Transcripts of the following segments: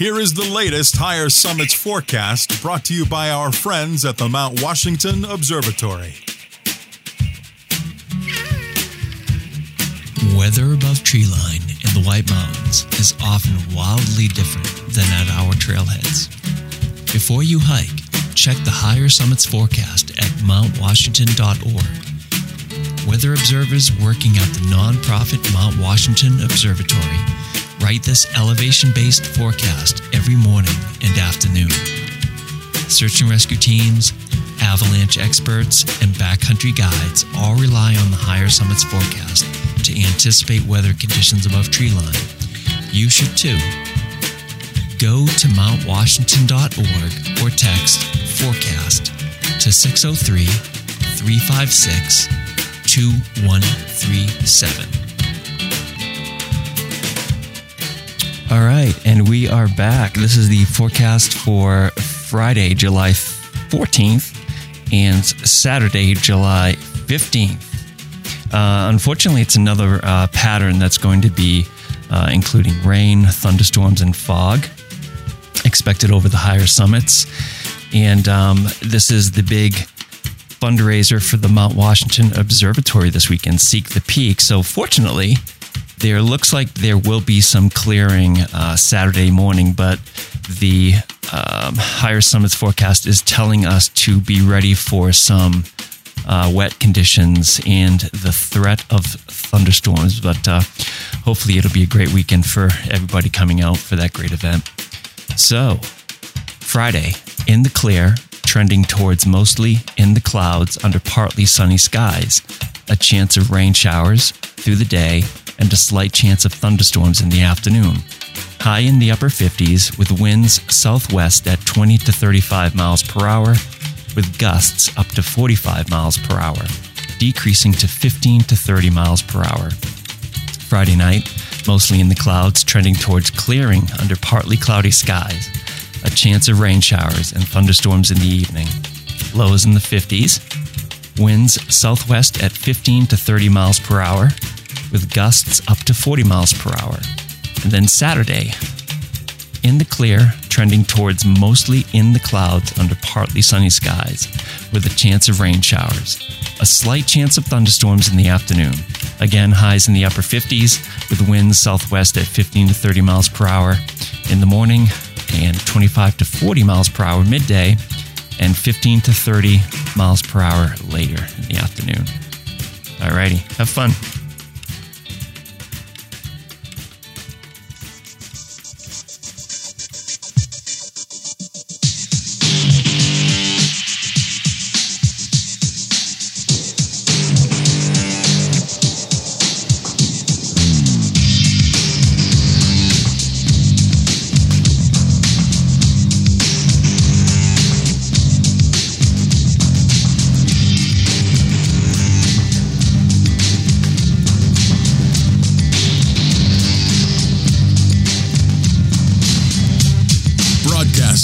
Here is the latest Higher Summits forecast brought to you by our friends at the Mount Washington Observatory. Weather above treeline in the White Mountains is often wildly different than at our trailheads. Before you hike, check the Higher Summits forecast at mountwashington.org. Weather observers working at the nonprofit Mount Washington Observatory write this elevation based forecast every morning and afternoon. Search and rescue teams, avalanche experts, and backcountry guides all rely on the Higher Summits forecast to anticipate weather conditions above treeline. You should too. Go to mountwashington.org or text forecast to 603 356 2137. All right, and we are back. This is the forecast for Friday, July 14th and Saturday, July 15th. Uh, unfortunately, it's another uh, pattern that's going to be uh, including rain, thunderstorms, and fog expected over the higher summits. And um, this is the big fundraiser for the Mount Washington Observatory this weekend, Seek the Peak. So, fortunately, there looks like there will be some clearing uh, Saturday morning, but the um, higher summits forecast is telling us to be ready for some uh, wet conditions and the threat of thunderstorms. But uh, hopefully, it'll be a great weekend for everybody coming out for that great event. So, Friday in the clear, trending towards mostly in the clouds under partly sunny skies. A chance of rain showers through the day and a slight chance of thunderstorms in the afternoon. High in the upper 50s with winds southwest at 20 to 35 miles per hour, with gusts up to 45 miles per hour, decreasing to 15 to 30 miles per hour. Friday night, mostly in the clouds, trending towards clearing under partly cloudy skies. A chance of rain showers and thunderstorms in the evening. Lows in the 50s. Winds southwest at 15 to 30 miles per hour, with gusts up to 40 miles per hour. And then Saturday, in the clear, trending towards mostly in the clouds under partly sunny skies, with a chance of rain showers. A slight chance of thunderstorms in the afternoon. Again, highs in the upper 50s, with winds southwest at 15 to 30 miles per hour in the morning, and 25 to 40 miles per hour midday, and 15 to 30 miles per hour later in the afternoon. Alrighty, have fun.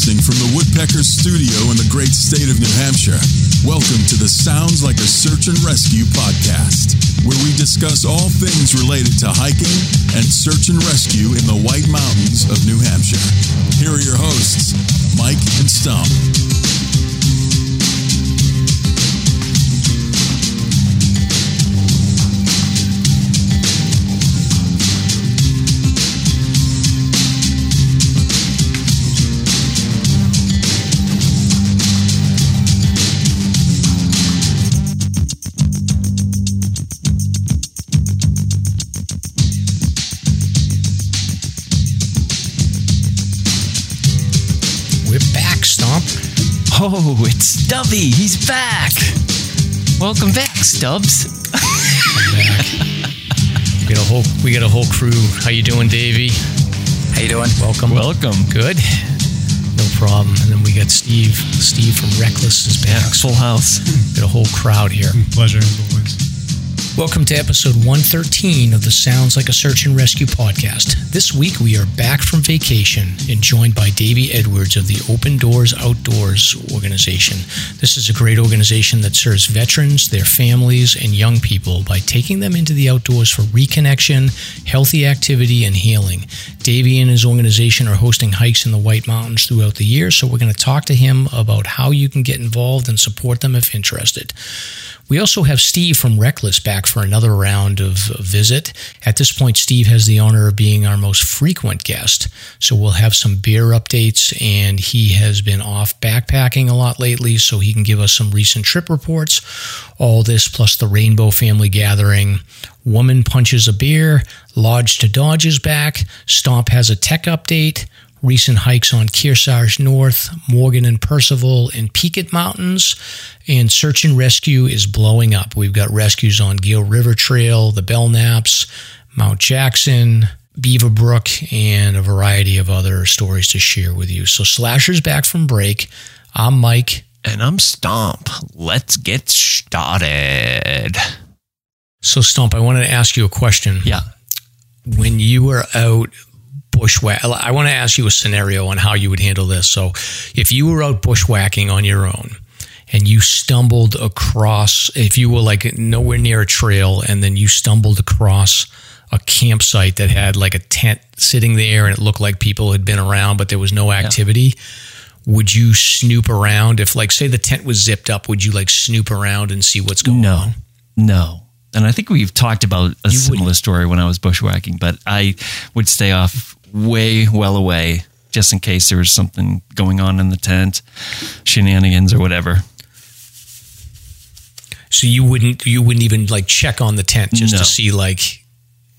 Broadcasting from the Woodpecker Studio in the great state of New Hampshire. Welcome to the Sounds Like a Search and Rescue podcast, where we discuss all things related to hiking and search and rescue in the White Mountains of New Hampshire. Here are your hosts, Mike and Stomp. Oh, it's Stubby. He's back. Welcome back, Stubbs. Back. we got a whole we got a whole crew. How you doing, Davey? How you doing? Welcome. Welcome. Good. No problem. And then we got Steve. Steve from Reklis is back. Full house. Got a whole crowd here. Pleasure as always. Welcome to episode 113 of the Sounds Like a Search and Rescue podcast. This week we are back from vacation and joined by Davey Edwards of the Open Doors Outdoors organization. This is a great organization that serves veterans, their families, and young people by taking them into the outdoors for reconnection, healthy activity, and healing. Davey and his organization are hosting hikes in the White Mountains throughout the year, so we're going to talk to him about how you can get involved and support them if interested. We also have Steve from Reklis back for another round of visit. At this point, Steve has the honor of being our most frequent guest. So we'll have some beer updates, and he has been off backpacking a lot lately, so he can give us some recent trip reports. All this plus the Rainbow Family Gathering. Woman punches a beer. Lodge to Dodge is back. Stomp has a tech update recent hikes on Kearsarge North, Morgan and Percival, and Peaked Mountains. And search and rescue is blowing up. We've got rescues on Gale River Trail, the Belknaps, Mount Jackson, Beaverbrook, and a variety of other stories to share with you. So, SLASR's back from break. I'm Mike. And I'm Stomp. Let's get started. So, Stomp, I wanted to ask you a question. Yeah. When you were out bushwhack, I want to ask you a scenario on how you would handle this. So, if you were out bushwhacking on your own, and you stumbled across, if you were like nowhere near a trail, and then you stumbled across a campsite that had like a tent sitting there and it looked like people had been around, but there was no activity. Yeah. Would you snoop around if, like, say the tent was zipped up? Would you like snoop around and see what's going no, on? No, and I think we've talked about a you similar wouldn't. story when I was bushwhacking, but I would stay off way well away just in case there was something going on in the tent, shenanigans or whatever. So you wouldn't you wouldn't even like check on the tent just no. to see like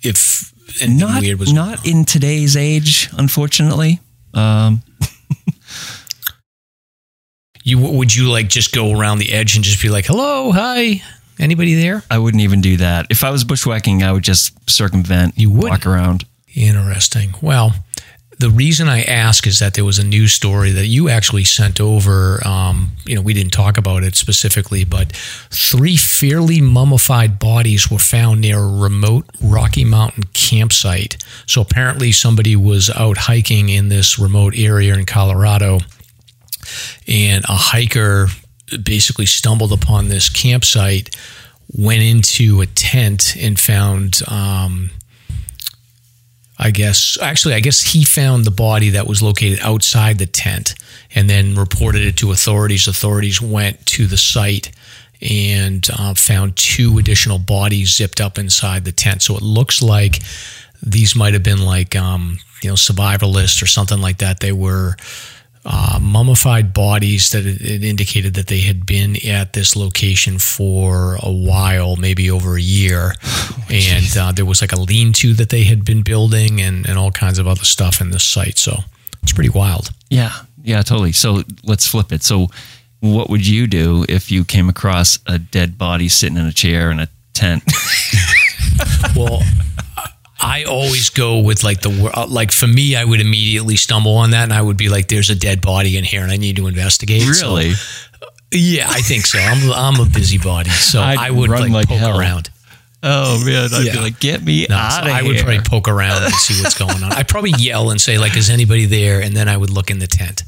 if anything not, weird was not in today's age, unfortunately. Um. you would you like just go around the edge and just be like, "Hello, hi, anybody there?" I wouldn't even do that. If I was bushwhacking, I would just circumvent. You would walk around. Interesting. Well, the reason I ask is that there was a news story that you actually sent over. Um, you know, we didn't talk about it specifically, but three fairly mummified bodies were found near a remote Rocky Mountain campsite. So apparently, somebody was out hiking in this remote area in Colorado, and a hiker basically stumbled upon this campsite, went into a tent, and found. Um, I guess actually, I guess he found the body that was located outside the tent and then reported it to authorities. Authorities went to the site and uh, found two additional bodies zipped up inside the tent. So it looks like these might have been like um, you know survivalists or something like that. They were uh, mummified bodies that it, indicated that they had been at this location for a while, maybe over a year. Oh, and uh, there was like a lean to that they had been building and, and all kinds of other stuff in this site. So it's pretty wild. Yeah. Yeah, totally. So let's flip it. So, what would you do if you came across a dead body sitting in a chair in a tent? well, I always go with like the uh, like for me, I would immediately stumble on that, and I would be like, "There's a dead body in here, and I need to investigate." Really? So, yeah, I think so. I'm I'm a busybody, so I'd I would like, like, poke hell. around. Oh man, I'd yeah. be like, "Get me no, out so of I here!" would probably poke around and see what's going on. I'd probably yell and say, "Like, is anybody there?" And then I would look in the tent.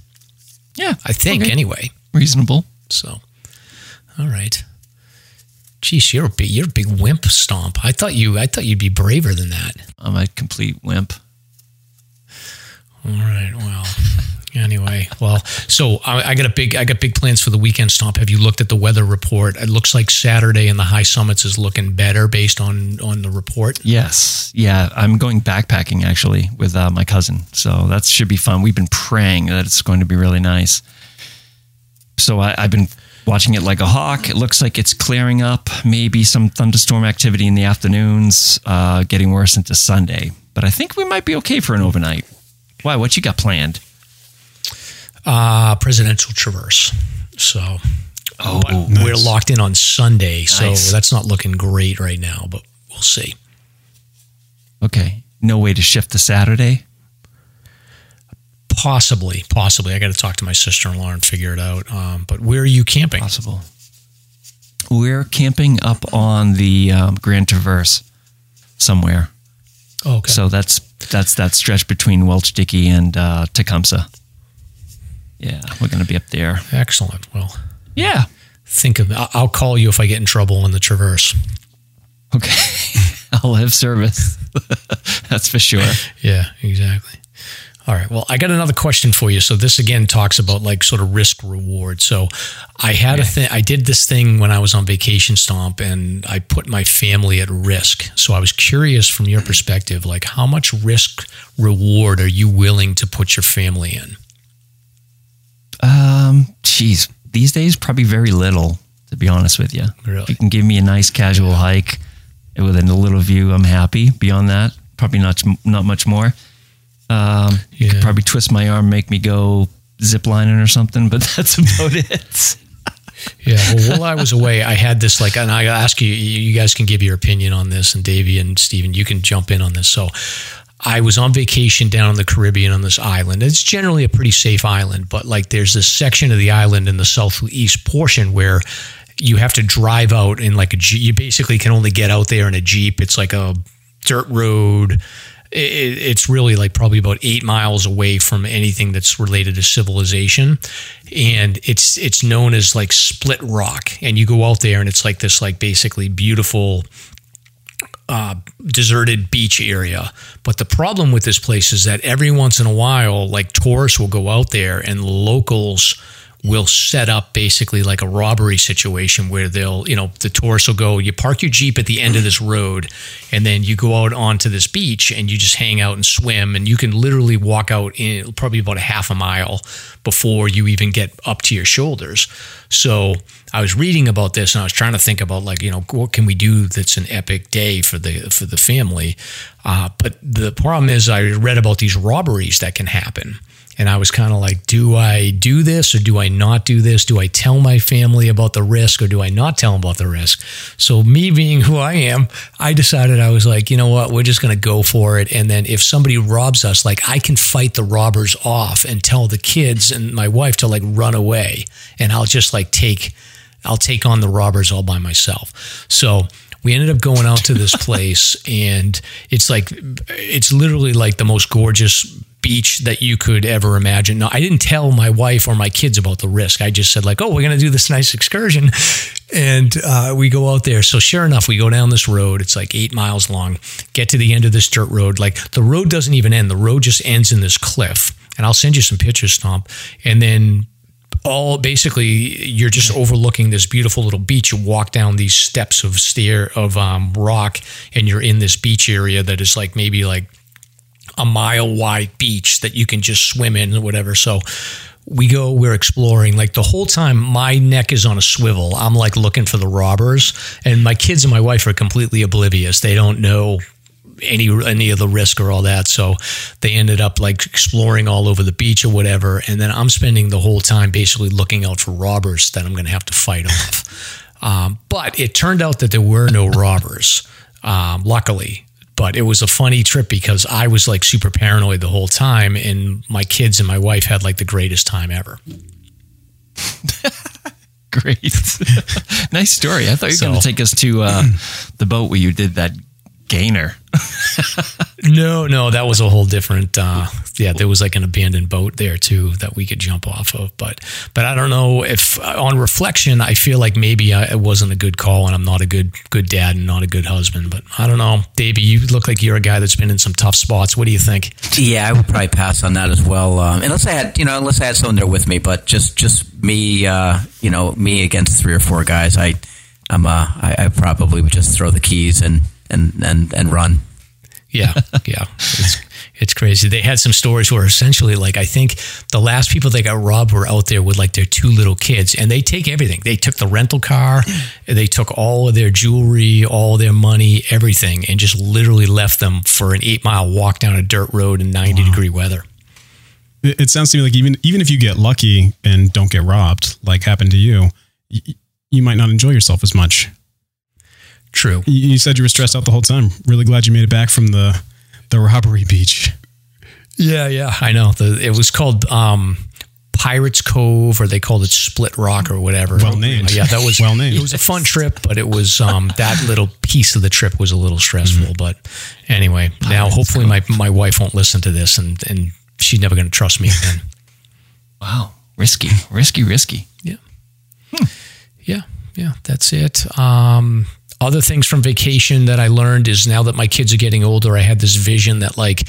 Yeah, I think okay. anyway. Reasonable. So, all right. Geez, you're a big, you're a big wimp stomp. I thought you, I thought you'd be braver than that. I'm a complete wimp. All right. Well, anyway, well, so I, I, got a big, I got big plans for the weekend stomp. Have you looked at the weather report? It looks like Saturday in the high summits is looking better based on on the report. Yes. Yeah, I'm going backpacking actually with uh, my cousin, so that should be fun. We've been praying that it's going to be really nice. So I, I've been watching it like a hawk. It looks like it's clearing up. Maybe some thunderstorm activity in the afternoons, uh, getting worse into Sunday. But I think we might be okay for an overnight. Why? What you got planned? Uh, presidential traverse. So oh, we're locked in on Sunday. So nice. that's not looking great right now, but we'll see. Okay. No way to shift to Saturday? Possibly, possibly. I got to talk to my sister in law and figure it out. Um, but where are you camping? Possible. We're camping up on the um, Grand Traverse somewhere. Oh, okay. So that's that's that stretch between Welch Dickey and uh, Tecumseh. Yeah, we're going to be up there. Excellent. Well, Yeah. think of. I'll call you if I get in trouble on the Traverse. Okay. I'll have service. that's for sure. Yeah, exactly. All right. Well, I got another question for you. So this again talks about like sort of risk reward. So I had a thing. I did this thing when I was on vacation stomp, and I put my family at risk. So I was curious from your perspective, like how much risk reward are you willing to put your family in? Um, geez, these days probably very little, to be honest with you. Really? If you can give me a nice casual hike within a little view, I'm happy. Beyond that, probably not not much more. Um, you could probably twist my arm, make me go ziplining or something, but that's about it. Yeah. Well, while I was away, I had this like, and I ask you, you guys can give your opinion on this, and Davey and Steven, you can jump in on this. So, I was on vacation down in the Caribbean on this island. It's generally a pretty safe island, but like there's this section of the island in the southeast portion where you have to drive out in like a Jeep. You basically can only get out there in a Jeep. It's like a dirt road. It, it's really like probably about eight miles away from anything that's related to civilization, and it's it's known as like Split Rock. And you go out there, and it's like this like basically beautiful uh, deserted beach area. But the problem with this place is that every once in a while, like tourists will go out there and locals will set up basically like a robbery situation where they'll, you know, the tourists will go, you park your Jeep at the end of this road and then you go out onto this beach and you just hang out and swim and you can literally walk out in probably about a half a mile before you even get up to your shoulders. So I was reading about this and I was trying to think about like, you know, what can we do that's an epic day for the for the family. Uh, but the problem is I read about these robberies that can happen. And I was kind of like, do I do this or do I not do this? Do I tell my family about the risk or do I not tell them about the risk? So, me being who I am, I decided I was like, you know what, we're just going to go for it. And then if somebody robs us, like I can fight the robbers off and tell the kids and my wife to like run away. And I'll just like take, I'll take on the robbers all by myself. So, we ended up going out to this place and it's like it's literally like the most gorgeous beach that you could ever imagine. Now, I didn't tell my wife or my kids about the risk. I just said like, "Oh, we're going to do this nice excursion." And uh, we go out there. So sure enough, we go down this road. It's like 8 miles long. Get to the end of this dirt road. Like the road doesn't even end. The road just ends in this cliff. And I'll send you some pictures, Stomp. And then all basically you're just overlooking this beautiful little beach. You walk down these steps of stair of um, rock, and you're in this beach area that is like maybe like a mile wide beach that you can just swim in or whatever. So we go, we're exploring. Like the whole time, my neck is on a swivel. I'm like looking for the robbers, and my kids and my wife are completely oblivious. They don't know any any of the risk or all that. So they ended up like exploring all over the beach or whatever. And then I'm spending the whole time basically looking out for robbers that I'm going to have to fight off. Um, but it turned out that there were no robbers, um, luckily. But it was a funny trip because I was like super paranoid the whole time, and my kids and my wife had like the greatest time ever. Great. nice story. I thought you were So- going to take us to uh, the boat where you did that gainer. No, no, that was a whole different. Uh, yeah, there was like an abandoned boat there too that we could jump off of. But, but I don't know if, uh, on reflection, I feel like maybe I, it wasn't a good call, and I'm not a good good dad and not a good husband. But I don't know, Davey. You look like you're a guy that's been in some tough spots. What do you think? Yeah, I would probably pass on that as well. Um, unless I had, you know, unless I had someone there with me, but just just me, uh, you know, me against three or four guys. I, I'm, uh, I, I probably would just throw the keys and and and and run. Yeah, yeah. It's, it's crazy. They had some stories where essentially, like, I think the last people that got robbed were out there with like their two little kids, and they take everything. They took the rental car, they took all of their jewelry, all their money, everything, and just literally left them for an eight mile walk down a dirt road in 90 degree weather. It, it sounds to me like even even if you get lucky and don't get robbed, like happened to you, y- you might not enjoy yourself as much. True. You you said you were stressed out the whole time. Really glad you made it back from the the robbery beach. Yeah, yeah. I know. The, it was called um, Pirates Cove, or they called it Split Rock, or whatever. Well named. Yeah, that was Well named. It was a fun trip, but it was um, that little piece of the trip was a little stressful. Mm-hmm. But anyway, now hopefully my my wife won't listen to this, and and she's never going to trust me again. Wow. Risky, risky, risky. Yeah. Yeah. Yeah. That's it. Um, other things from vacation that I learned is now that my kids are getting older, I had this vision that like,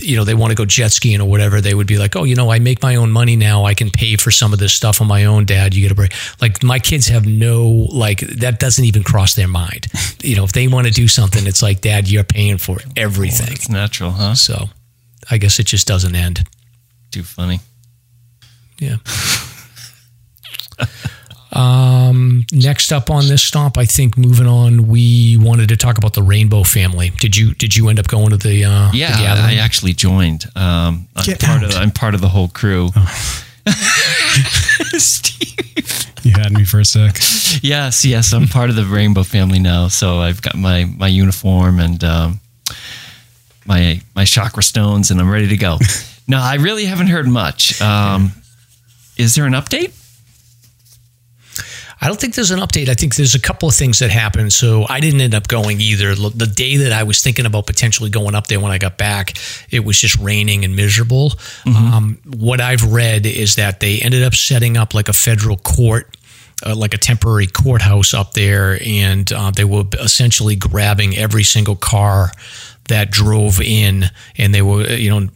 you know, they want to go jet skiing or whatever. They would be like, oh, you know, I make my own money now. I can pay for some of this stuff on my own. Dad, you get a break. Like my kids have no like that doesn't even cross their mind. You know, if they want to do something, it's like, Dad, you're paying for everything. It's natural, huh? So, I guess it just doesn't end. Too funny. Yeah. um, next up on this stomp, I think moving on, we wanted to talk about the Rainbow family. Did you did you end up going to the uh, the Yeah, gathering? I actually joined. Um, I'm Get part out. of. I'm part of the whole crew. Steve You had me for a sec. Yes, yes, I'm part of the Rainbow family now. So I've got my my uniform and um, my my chakra stones, and I'm ready to go. no, I really haven't heard much. Um, is there an update? I don't think there's an update. I think there's a couple of things that happened. So I didn't end up going either. The day that I was thinking about potentially going up there when I got back, it was just raining and miserable. Um, what I've read is that they ended up setting up like a federal court. Uh, like a temporary courthouse up there, and uh, they were essentially grabbing every single car that drove in, and they were, you know,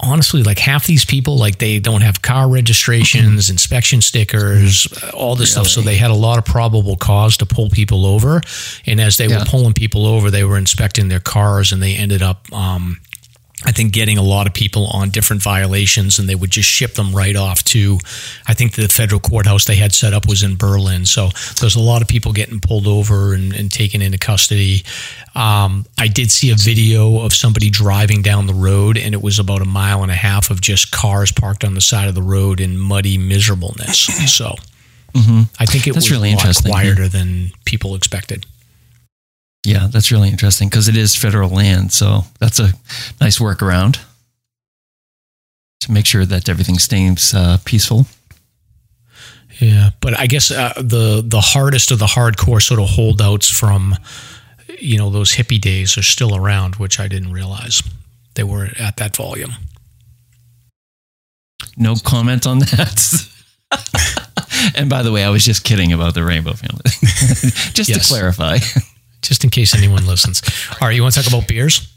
honestly, like half these people, like they don't have car registrations, inspection stickers, all this stuff. So they had a lot of probable cause to pull people over. And as they Yeah. were pulling people over, they were inspecting their cars and they ended up, um, I think getting a lot of people on different violations and they would just ship them right off to I think the federal courthouse they had set up was in Berlin. So there's a lot of people getting pulled over and, and taken into custody. Um, I did see a video of somebody driving down the road and it was about a mile and a half of just cars parked on the side of the road in muddy miserableness. So I think it That's was really a lot interesting, yeah. quieter than people expected. Yeah, that's really interesting because it is federal land. So that's a nice workaround to make sure that everything stays uh, peaceful. Yeah, but I guess uh, the the hardest of the hardcore sort of holdouts from you know those hippie days are still around, which I didn't realize they were at that volume. No comment on that. and by the way, I was just kidding about the Rainbow family. just Yes. to clarify. Just in case anyone listens. All right, you want to talk about beers?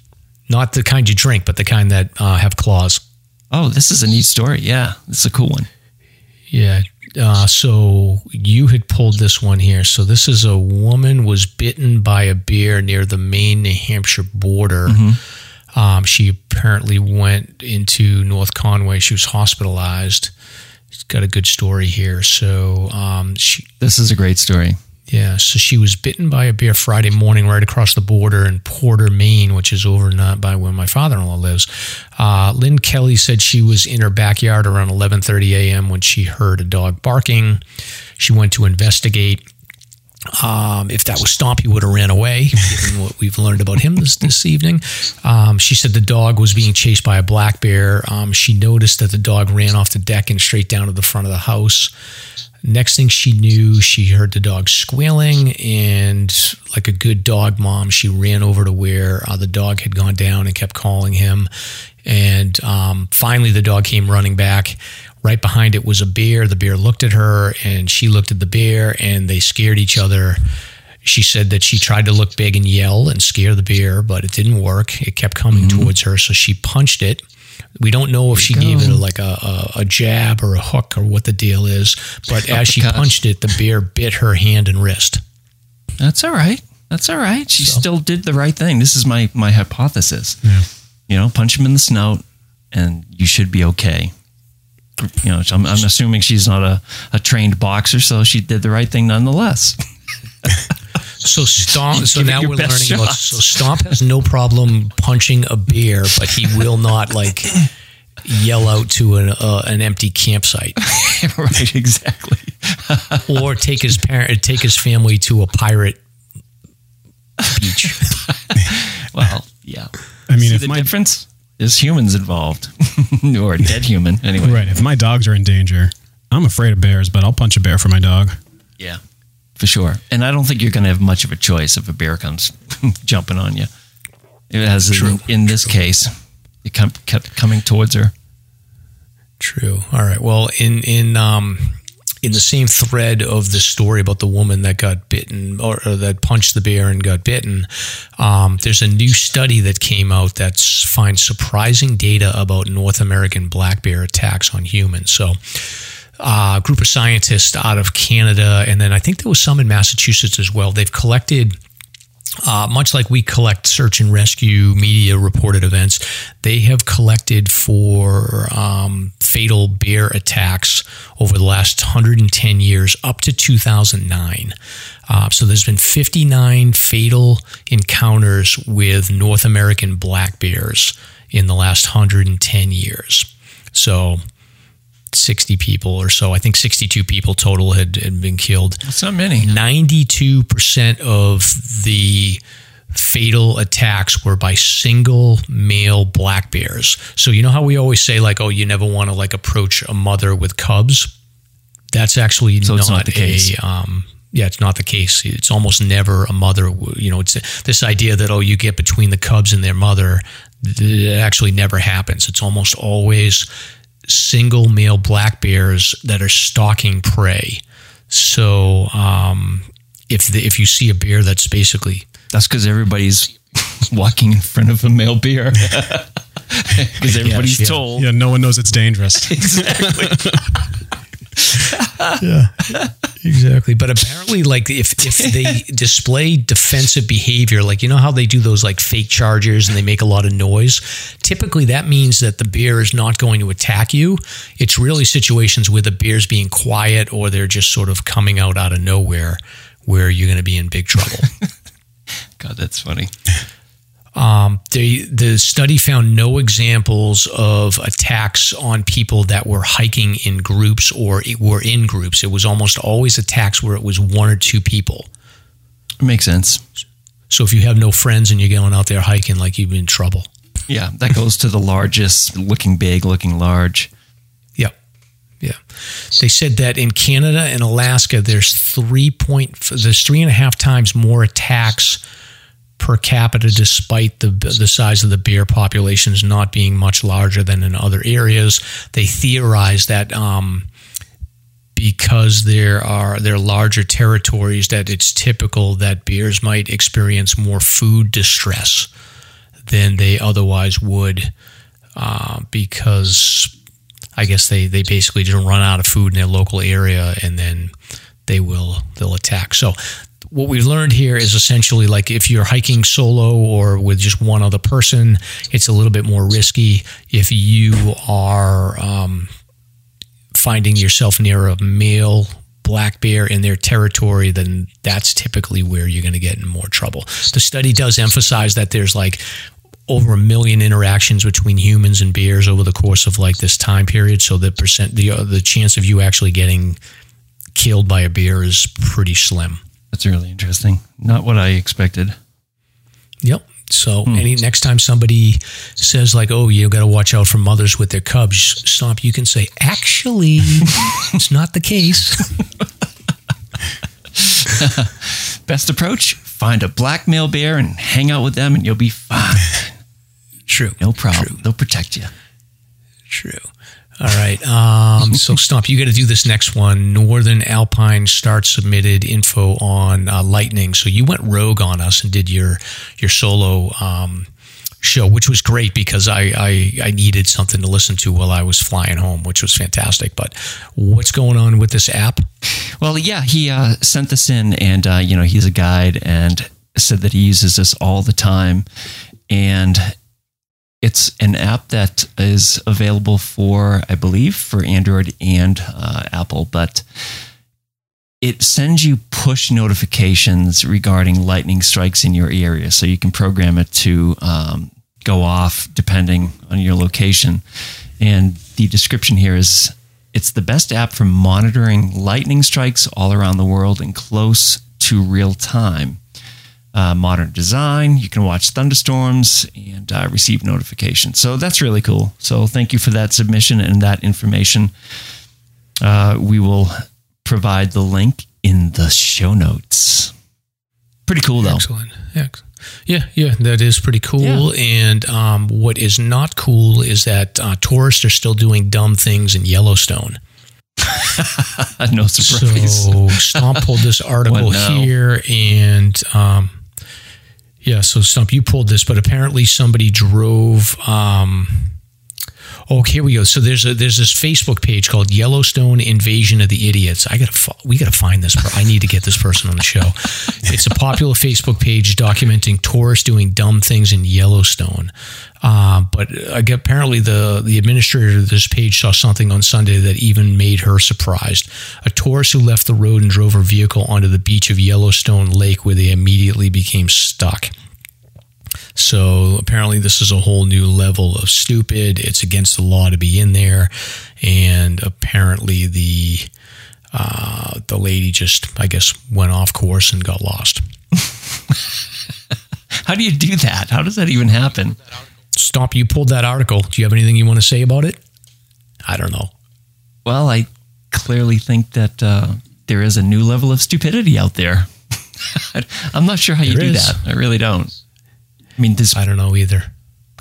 Not the kind you drink, but the kind that uh, have claws. Oh, this is a neat story. Yeah, this is a cool one. Yeah. Uh, so you had pulled this one here. So this is a woman was bitten by a bear near the Maine New Hampshire border. Um, she apparently went into North Conway. She was hospitalized. She's got a good story here. So um, she This is a great story. Yeah, so she was bitten by a bear Friday morning right across the border in Porter, Maine, which is over not by where my father-in-law lives. Uh, Lynn Kelly said she was in her backyard around 11:30 a.m. when she heard a dog barking. She went to investigate. Um, if that was Stomp, he would have ran away, given what we've learned about him this, this evening. Um, she said the dog was being chased by a black bear. Um, she noticed that the dog ran off the deck and straight down to the front of the house. Next thing she knew, she heard the dog squealing, and like a good dog mom, she ran over to where uh, the dog had gone down and kept calling him. And um, finally, the dog came running back. Right behind it was a bear. The bear looked at her, and she looked at the bear, and they scared each other. She said that she tried to look big and yell and scare the bear, but it didn't work. It kept coming towards her, so she punched it. We don't know if she gave it a, like a, a, a jab or a hook or what the deal is, but as she Uppercut. punched it, the bear bit her hand and wrist. That's all right. That's all right. She So- still did the right thing. This is my my hypothesis. Yeah. You know, punch him in the snout, and you should be okay. You know, I'm, I'm assuming she's not a, a trained boxer, so she did the right thing nonetheless. So Stomp. So now we're best learning about. So Stomp has no problem punching a bear, but he will not like yell out to an uh, an empty campsite right, exactly. or take his parent take his family to a pirate beach. Well, yeah. I mean, See if the my difference? is humans involved, or a dead human anyway. Right. If my dogs are in danger, I'm afraid of bears, but I'll punch a bear for my dog. Yeah, for sure. And I don't think you're going to have much of a choice if a bear comes jumping on you. It has in, in this case, it come, kept coming towards her. True. All right. Well, in in um in the same thread of the story about the woman that got bitten or, or that punched the bear and got bitten, um, there's a new study that came out that finds surprising data about North American black bear attacks on humans. So. Uh, group of scientists out of Canada, and then I think there was some in Massachusetts as well. They've collected uh, much like we collect search and rescue media reported events, they have collected for um, fatal bear attacks over the last 110 years up to 2009. Uh, so there's been 59 fatal encounters with North American black bears in the last 110 years. So 60 people or so. I think 62 people total had, had been killed. That's not many. 92% of the fatal attacks were by single male black bears. So you know how we always say like oh you never want to like approach a mother with cubs? That's actually So not, not the case. a um yeah, it's not the case. It's almost never a mother. You know, it's this idea that oh, you get between the cubs and their mother. It actually never happens. It's almost always single male black bears that are stalking prey. So um, if the, if you see a bear that's basically That's because everybody's walking in front of a male bear. Because everybody's yeah. told. Yeah, no one knows it's dangerous. exactly, but apparently, like if if they display defensive behavior, like you know how they do those like fake chargers and they make a lot of noise. Typically, that means that the bear is not going to attack you. It's really situations where the bear's being quiet or they're just sort of coming out out of nowhere, where you're going to be in big trouble. God, that's funny. Um, they, the study found no examples of attacks on people that were hiking in groups or it were in groups. It was almost always attacks where it was one or two people. Makes sense. So if you have no friends and you're going out there hiking, like you've been in trouble. Yeah, that goes to the largest, looking big, looking large. Yep. Yeah. They said that in Canada and Alaska, there's three point, there's three and a half times more attacks per capita, despite the the size of the bear populations not being much larger than in other areas. They theorize that um, because there are there are larger territories, that it's typical that bears might experience more food distress than they otherwise would, uh, because I guess they they basically just run out of food in their local area and then they will they'll attack. So what we've learned here is essentially like if you're hiking solo or with just one other person, it's a little bit more risky. If you are um, finding yourself near a male black bear in their territory, then that's typically where you're going to get in more trouble. The study does emphasize that there's like over a million interactions between humans and bears over the course of like this time period. So the percent, the uh, the chance of you actually getting killed by a bear is pretty slim. That's really interesting. Not what I expected. Yep. So hmm. any next time somebody says like, "Oh, you got to watch out for mothers with their cubs," stomp, You can say, "Actually, it's not the case." Best approach find a black male bear and hang out with them, and you'll be fine. True. No problem. They'll protect you. True. All right. Um, so, Stomp, you got to do this next one. Northern Alpine Start submitted info on uh, lightning. So you went rogue on us and did your your solo um, show, which was great because I, I I needed something to listen to while I was flying home, which was fantastic. But what's going on with this app? Well, yeah, he uh, sent this in, and uh, you know he's a guide, and said that he uses this all the time, and it's an app that is available for, I believe, for Android and uh, Apple, but it sends you push notifications regarding lightning strikes in your area, so you can program it to um, go off depending on your location. And the description here is it's the best app for monitoring lightning strikes all around the world and close to real time. Uh, modern design. You can watch thunderstorms and uh, receive notifications. So that's really cool. So thank you for that submission and that information. Uh, we will provide the link in the show notes. Pretty cool though. Excellent. Excellent. Yeah, yeah, that is pretty cool. And um, what is not cool is that uh, tourists are still doing dumb things in Yellowstone. no surprise. So Stomp pulled this article here, and um, yeah, so Stomp, you pulled this, but apparently somebody drove. Um, oh, here we go. So there's a there's this Facebook page called Yellowstone Invasion of the Idiots. I gotta we gotta find this. I need to get this person on the show. It's a popular Facebook page documenting tourists doing dumb things in Yellowstone. Uh, but apparently the the administrator of this page saw something on Sunday that even made her surprised. A tourist who left the road and drove her vehicle onto the beach of Yellowstone Lake, where they immediately became stuck. So apparently, this is a whole new level of stupid. It's against the law to be in there, and apparently the uh, the lady just, I guess, went off course and got lost. How do you do that? How does that even happen? Stomp, you pulled that article. Do you have anything you want to say about it? I don't know. Well, I clearly think that uh, there is a new level of stupidity out there. I'm not sure how you do is. that. I really don't. I mean, this I don't know either.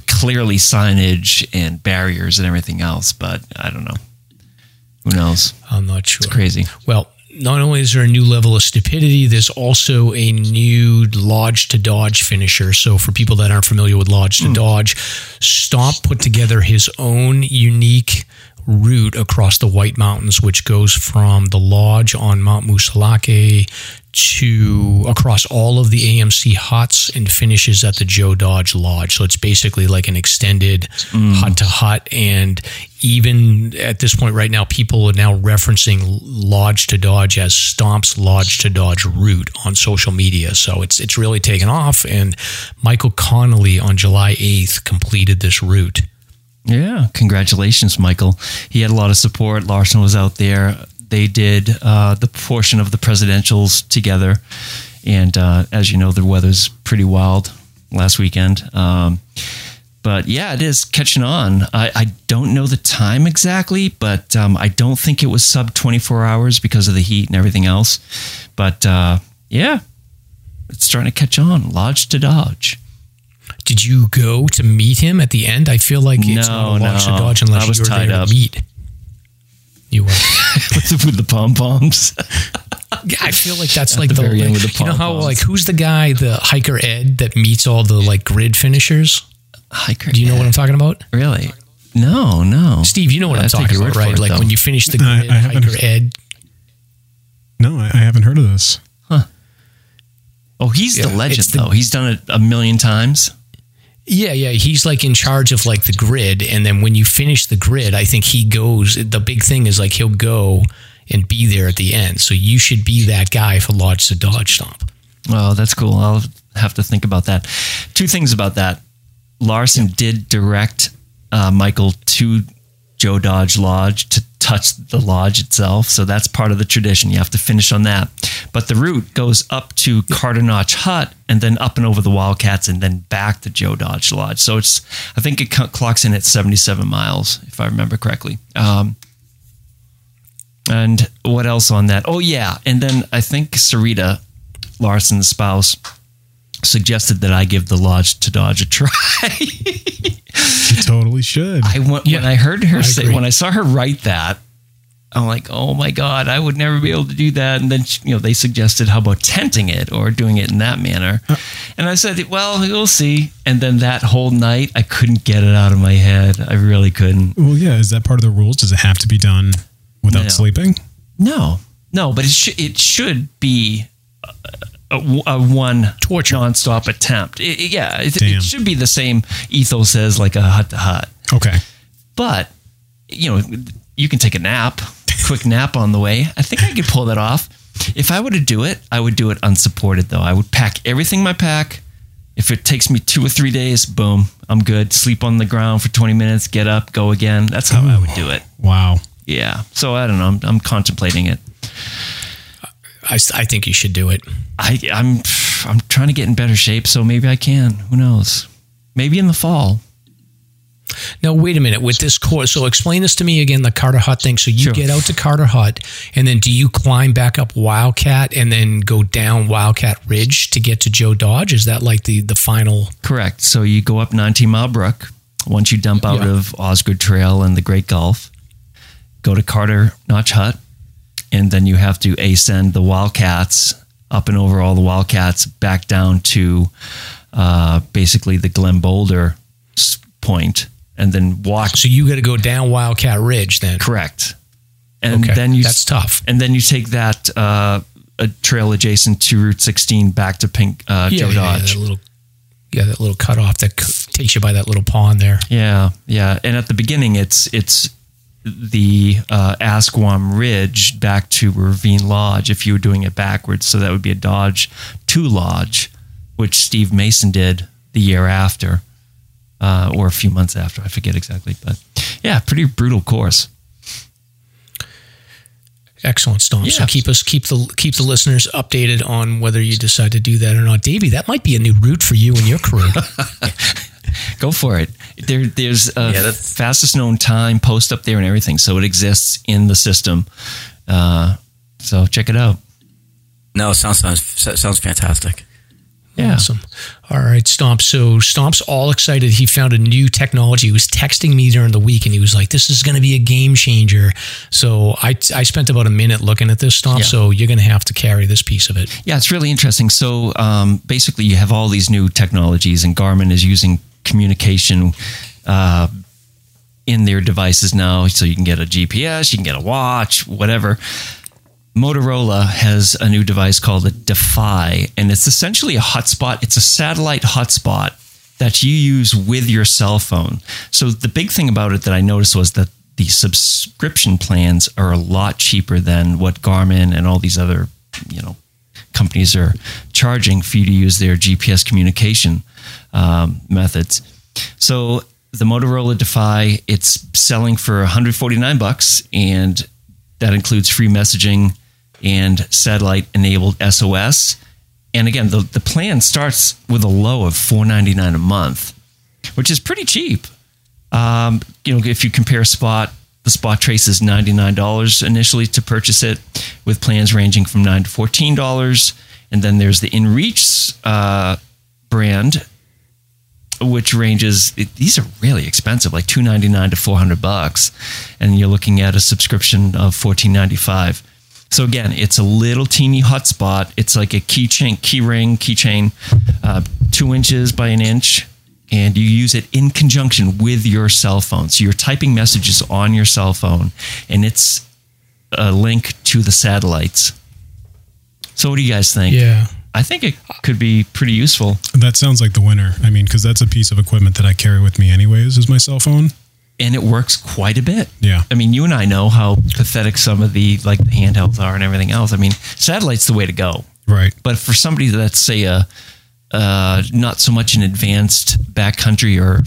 clearly signage and barriers and everything else, but I don't know. Who knows? I'm not sure. It's Crazy. Well, not only is there a new level of stupidity, there's also a new Lodge to Dodge finisher. So, for people that aren't familiar with Lodge to hmm. Dodge, Stomp put together his own unique route across the White Mountains, which goes from the lodge on Mount Moosilauke to across all of the AMC huts and finishes at the Joe Dodge Lodge. So it's basically like an extended mm. hut to hut. And even at this point right now, people are now referencing Lodge to Dodge as Stomp's Lodge to Dodge route on social media. So it's it's really taken off. And Michael Connolly on July 8th completed this route. Yeah, congratulations, Michael. He had a lot of support. Larson was out there. They did uh, the portion of the presidentials together, and uh, as you know, the weather's pretty wild last weekend. Um, but yeah, it is catching on. I, I don't know the time exactly, but um, I don't think it was sub 24 hours because of the heat and everything else. But uh, yeah, it's starting to catch on. Lodge to Dodge. Did you go to meet him at the end? I feel like it's No, not a Lodge no. to Dodge unless I was you were tied there up. to meet. You were. with the, with the pom poms. I feel like that's At like the the, very end with the you know how like who's the guy the hiker Ed that meets all the like grid finishers? Hiker. Do you know what I'm talking about? Really? No, no. Steve, you know what I'll I'm talking about, right? it, Like though. when you finish the I- grid I haven't- hiker Ed. No, I, I haven't heard of this. Huh. Oh, he's Yeah, the legend, the- though. He's done it a million times. Yeah, yeah, he's like in charge of like the grid, and then when you finish the grid, I think he goes. The big thing is like he'll go and be there at the end. So you should be that guy for Lodge to Dodge Stomp. Oh, that's cool. I'll have to think about that. Two things about that. Larson did direct uh, Michael to Joe Dodge Lodge to touch the lodge itself. So that's part of the tradition. You have to finish on that. But the route goes up to Carter Notch Hut and then up and over the Wildcats and then back to Joe Dodge Lodge. So it's, I think it clocks in at 77 miles, if I remember correctly. Um, and what else on that? Oh, yeah. And then I think Sarita, Larson's spouse, suggested that I give the lodge to Dodge a try. You totally should. I went, Yeah, when I heard her I say, agree. when I saw her write that, I'm like, oh my god, I would never be able to do that. And then you know they suggested how about tenting it or doing it in that manner, uh. and I said, well, we'll see. And then that whole night, I couldn't get it out of my head. I really couldn't. well, yeah. Is that part of the rules? Does it have to be done without No. sleeping? No, no, but it should it should be a, a, a one Torture. nonstop attempt. It- it- yeah, it, it should be the same ethos as like a hut to hut. Okay. But you know, you can take a nap, quick nap on the way. I think I could pull that off. If I were to do it, I would do it unsupported though. I would pack everything in my pack. If it takes me two or three days, boom, I'm good. Sleep on the ground for 20 minutes, get up, go again. That's how I would do it. Wow. Yeah. So I don't know. I'm, I'm contemplating it. I, I think you should do it. I, I'm I'm trying to get in better shape, so maybe I can. Who knows? Maybe in the fall. Now, wait a minute. With this course, so explain this to me again, the Carter Hut thing. So you Sure. get out to Carter Hut, and then do you climb back up Wildcat and then go down Wildcat Ridge to get to Joe Dodge? Is that like the the final? Correct. So you go up 19 Mile Brook. Once you dump out Yeah. of Osgood Trail and the Great Gulf, go to Carter Notch Hut, and then you have to ascend the Wildcats up and over all the Wildcats back down to uh, basically the Glen Boulder point, and then walk. So you got to go down Wildcat Ridge then. Correct. And Okay, then you that's tough. And then you take that uh, a trail adjacent to Route 16 back to Pink uh, Joe yeah, Dodge. that little, yeah, that little cutoff that takes you by that little pond there. Yeah, yeah. And at the beginning, it's it's the uh, Asquam Ridge back to Ravine Lodge. If you were doing it backwards, so that would be a Dodge to Lodge, which Steve Mason did the year after, uh, or a few months after. I forget exactly, but yeah, pretty brutal course. Excellent, Stomp. So keep us keep the keep the listeners updated on whether you decide to do that or not. Davey, that might be a new route for you and your crew. Go for it. There, there's a Yeah, that's- fastest known time post up there and everything, so it exists in the system. Uh, so check it out. No, sounds sounds sounds fantastic. Yeah. Awesome. All right, Stomp. So Stomp's all excited. He found a new technology. He was texting me during the week and he was like, this is going to be a game changer. So I, I spent about a minute looking at this, Stomp. Yeah. So you're going to have to carry this piece of it. Yeah, it's really interesting. So um, basically, you have all these new technologies, and Garmin is using communication uh, in their devices now. So you can get a GPS, you can get a watch, whatever. Motorola has a new device called a Defy, and it's essentially a hotspot. It's a satellite hotspot that you use with your cell phone. So the big thing about it that I noticed was that the subscription plans are a lot cheaper than what Garmin and all these other, you know, companies are charging for you to use their GPS communication um, methods. So the Motorola Defy, it's selling for 149 bucks, and that includes free messaging and satellite enabled SOS. And again, the, the plan starts with a low of 4.99 a month, which is pretty cheap. Um, you know, if you compare Spot, the Spot Trace is $99 initially to purchase it, with plans ranging from 9 to $14. And then there's the InReach uh, brand, which ranges these are really expensive like 299 to 400 bucks. And you're looking at a subscription of 1495 so again it's a little teeny hotspot. It's like a keychain key ring keychain uh, two inches by an inch. And you use it in conjunction with your cell phone. So you're typing messages on your cell phone and it's a link to the satellites. So what do you guys think? Yeah. I think it could be pretty useful That sounds like the winner. I mean, because that's a piece of equipment that I carry with me anyways, is my cell phone. and it works quite a bit. Yeah. I mean, you and I know how pathetic some of the like the handhelds are and everything else. I mean, satellite's the way to go. Right. But for somebody that's say a uh, not so much an advanced backcountry or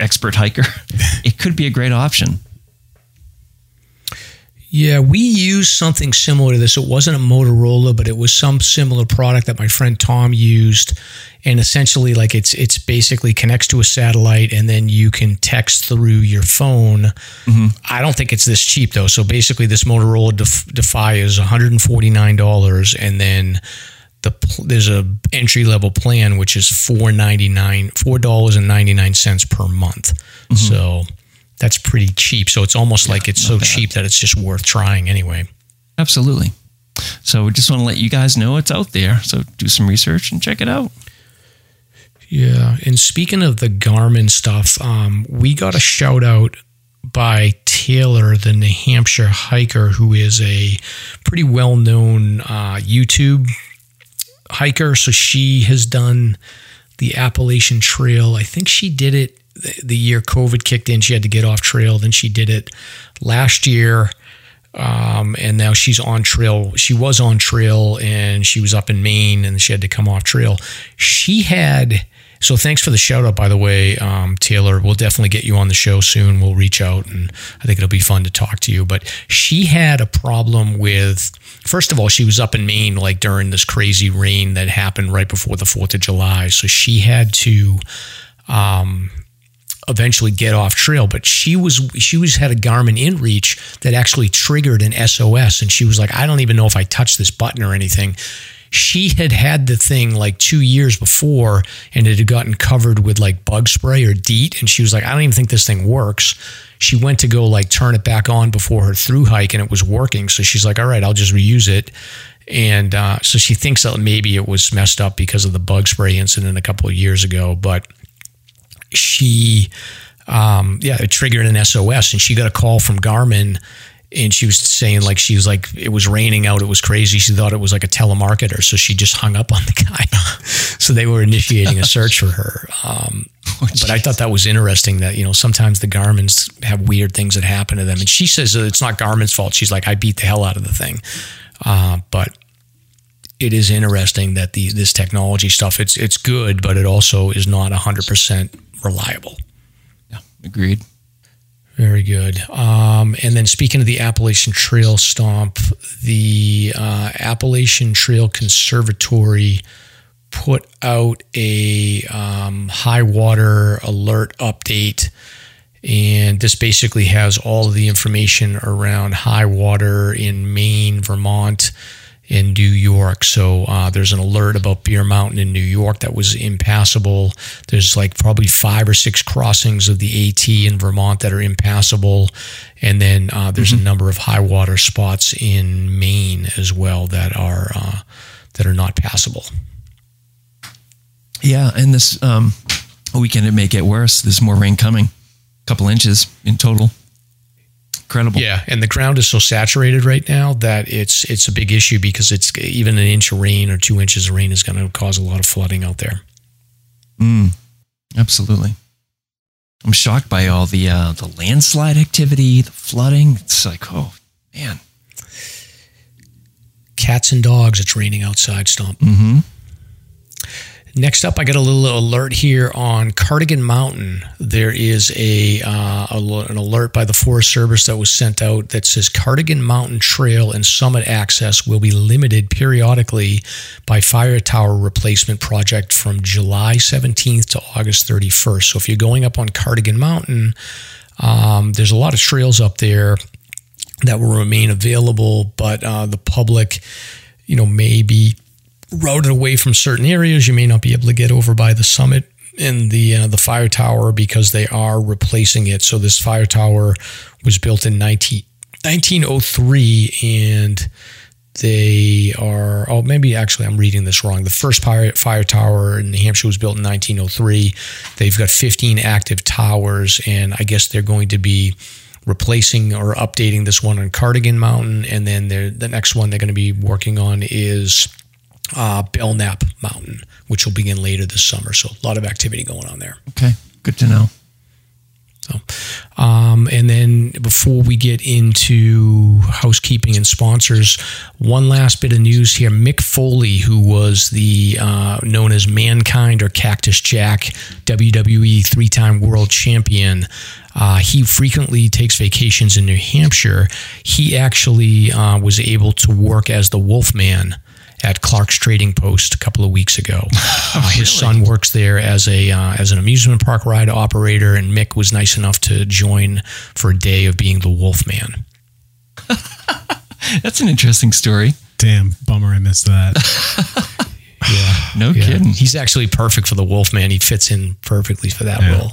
expert hiker, it could be a great option. Yeah, we used something similar to this. It wasn't a Motorola, but it was some similar product that my friend Tom used. And essentially, like it's it's basically connects to a satellite, and then you can text through your phone. Mm-hmm. I don't think it's this cheap though. So basically, this Motorola Def- Defy is one hundred and forty nine dollars, and then the there's a entry level plan which is four ninety nine four dollars and ninety nine cents per month. Mm-hmm. So that's pretty cheap. So it's almost like it's so cheap that it's just worth trying anyway. Absolutely. So we just want to let you guys know it's out there. So do some research and check it out. Yeah. And speaking of the Garmin stuff, um, we got a shout out by Taylor, the New Hampshire hiker, who is a pretty well known uh, YouTube hiker. So she has done the Appalachian Trail. I think she did it the- year COVID kicked in. She had to get off trail. Then she did it last year. Um, and now she's on trail. She was on trail and she was up in Maine and she had to come off trail. She had So thanks for the shout out, by the way, um, Taylor. We'll definitely get you on the show soon. We'll reach out and I think it'll be fun to talk to you. But she had a problem with, first of all, she was up in Maine like during this crazy rain that happened right before the 4th of July. So she had to, um, eventually get off trail but she was she was had a garmin inreach that actually triggered an sos and she was like i don't even know if i touched this button or anything she had had the thing like two years before and it had gotten covered with like bug spray or DEET. And she was like, I don't even think this thing works. She went to go like turn it back on before her through hike and it was working. So she's like, all right, I'll just reuse it. And uh, so she thinks that maybe it was messed up because of the bug spray incident a couple of years ago. But she, um, yeah, it triggered an SOS and she got a call from Garmin and she was saying like she was like it was raining out it was crazy. She thought it was like a telemarketer. So she just hung up on the guy. So they were initiating a search for her. Um, oh, but i thought that was interesting that you know sometimes the garmins have weird things that happen to them. And she says it's not garmin's fault. She's like i beat the hell out of the thing. Uh, but it is interesting that the this technology stuff it's it's good but it also is not 100% reliable yeah agreed very good. Um, and then speaking of the Appalachian Trail Stomp, the uh, Appalachian Trail Conservatory put out a um, high water alert update. And this basically has all of the information around high water in Maine, Vermont, in New York. So uh, there's an alert about Bear Mountain in New York that was impassable. There's like probably five or six crossings of the AT in Vermont that are impassable. And then uh, there's mm-hmm. a number of high water spots in Maine as well that are uh, that are not passable. Yeah, and this um, weekend it may get worse. There's more rain coming, a couple inches in total incredible. Yeah, and the ground is so saturated right now that it's it's a big issue because it's even an inch of rain or two inches of rain is going to cause a lot of flooding out there. Mm, absolutely. I'm shocked by all the uh, the landslide activity, the flooding. It's like, oh man, cats and dogs. It's raining outside. Stomp. Mm-hmm. Next up, I got a little alert here on Cardigan Mountain. There is a, uh, an alert by the Forest Service that was sent out that says Cardigan Mountain Trail and summit access will be limited periodically by fire tower replacement project from July 17th to August 31st. So if you're going up on Cardigan Mountain, um, there's a lot of trails up there that will remain available, but uh, the public, you know, may be routed away from certain areas. You may not be able to get over by the summit and the uh, the fire tower because they are replacing it. So this fire tower was built in 19, 1903 and they are oh maybe actually I'm reading this wrong. The first fire, fire tower in New Hampshire was built in 1903. They've got 15 active towers and I guess they're going to be replacing or updating this one on Cardigan Mountain and then the next one they're going to be working on is uh, Belknap Mountain, which will begin later this summer. So a lot of activity going on there. Okay, good to know. So, um, and then before we get into housekeeping and sponsors, one last bit of news here: Mick Foley, who was the uh, known as Mankind or Cactus Jack WWE three-time world champion. Uh, he frequently takes vacations in New Hampshire. He actually uh, was able to work as the Wolfman at Clark's Trading Post a couple of weeks ago. Uh, his son works there as a uh, as an amusement park ride operator, and Mick was nice enough to join for a day of being the Wolfman. That's an interesting story. Damn, bummer I missed that. yeah, no yeah. kidding. He's actually perfect for the Wolfman. He fits in perfectly for that yeah. role.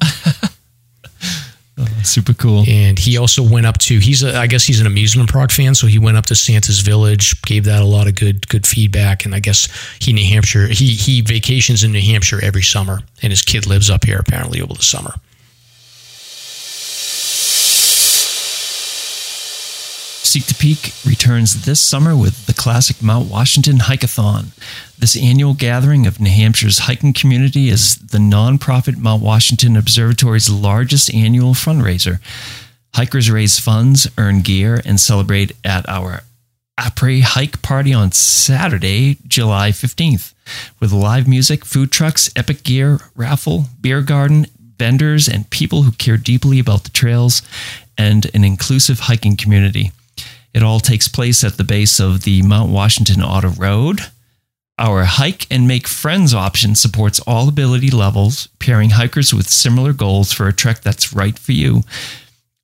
Oh, super cool. And he also went up to he's a, I guess he's an amusement park fan, so he went up to Santa's Village, gave that a lot of good good feedback, and I guess he New Hampshire he he vacations in New Hampshire every summer, and his kid lives up here apparently over the summer. Seek the Peak returns this summer with the classic Mount Washington Hikeathon. This annual gathering of New Hampshire's hiking community is the nonprofit Mount Washington Observatory's largest annual fundraiser. Hikers raise funds, earn gear, and celebrate at our après hike party on Saturday, July 15th, with live music, food trucks, epic gear, raffle, beer garden, vendors, and people who care deeply about the trails and an inclusive hiking community. It all takes place at the base of the Mount Washington Auto Road. Our Hike and Make Friends option supports all ability levels, pairing hikers with similar goals for a trek that's right for you.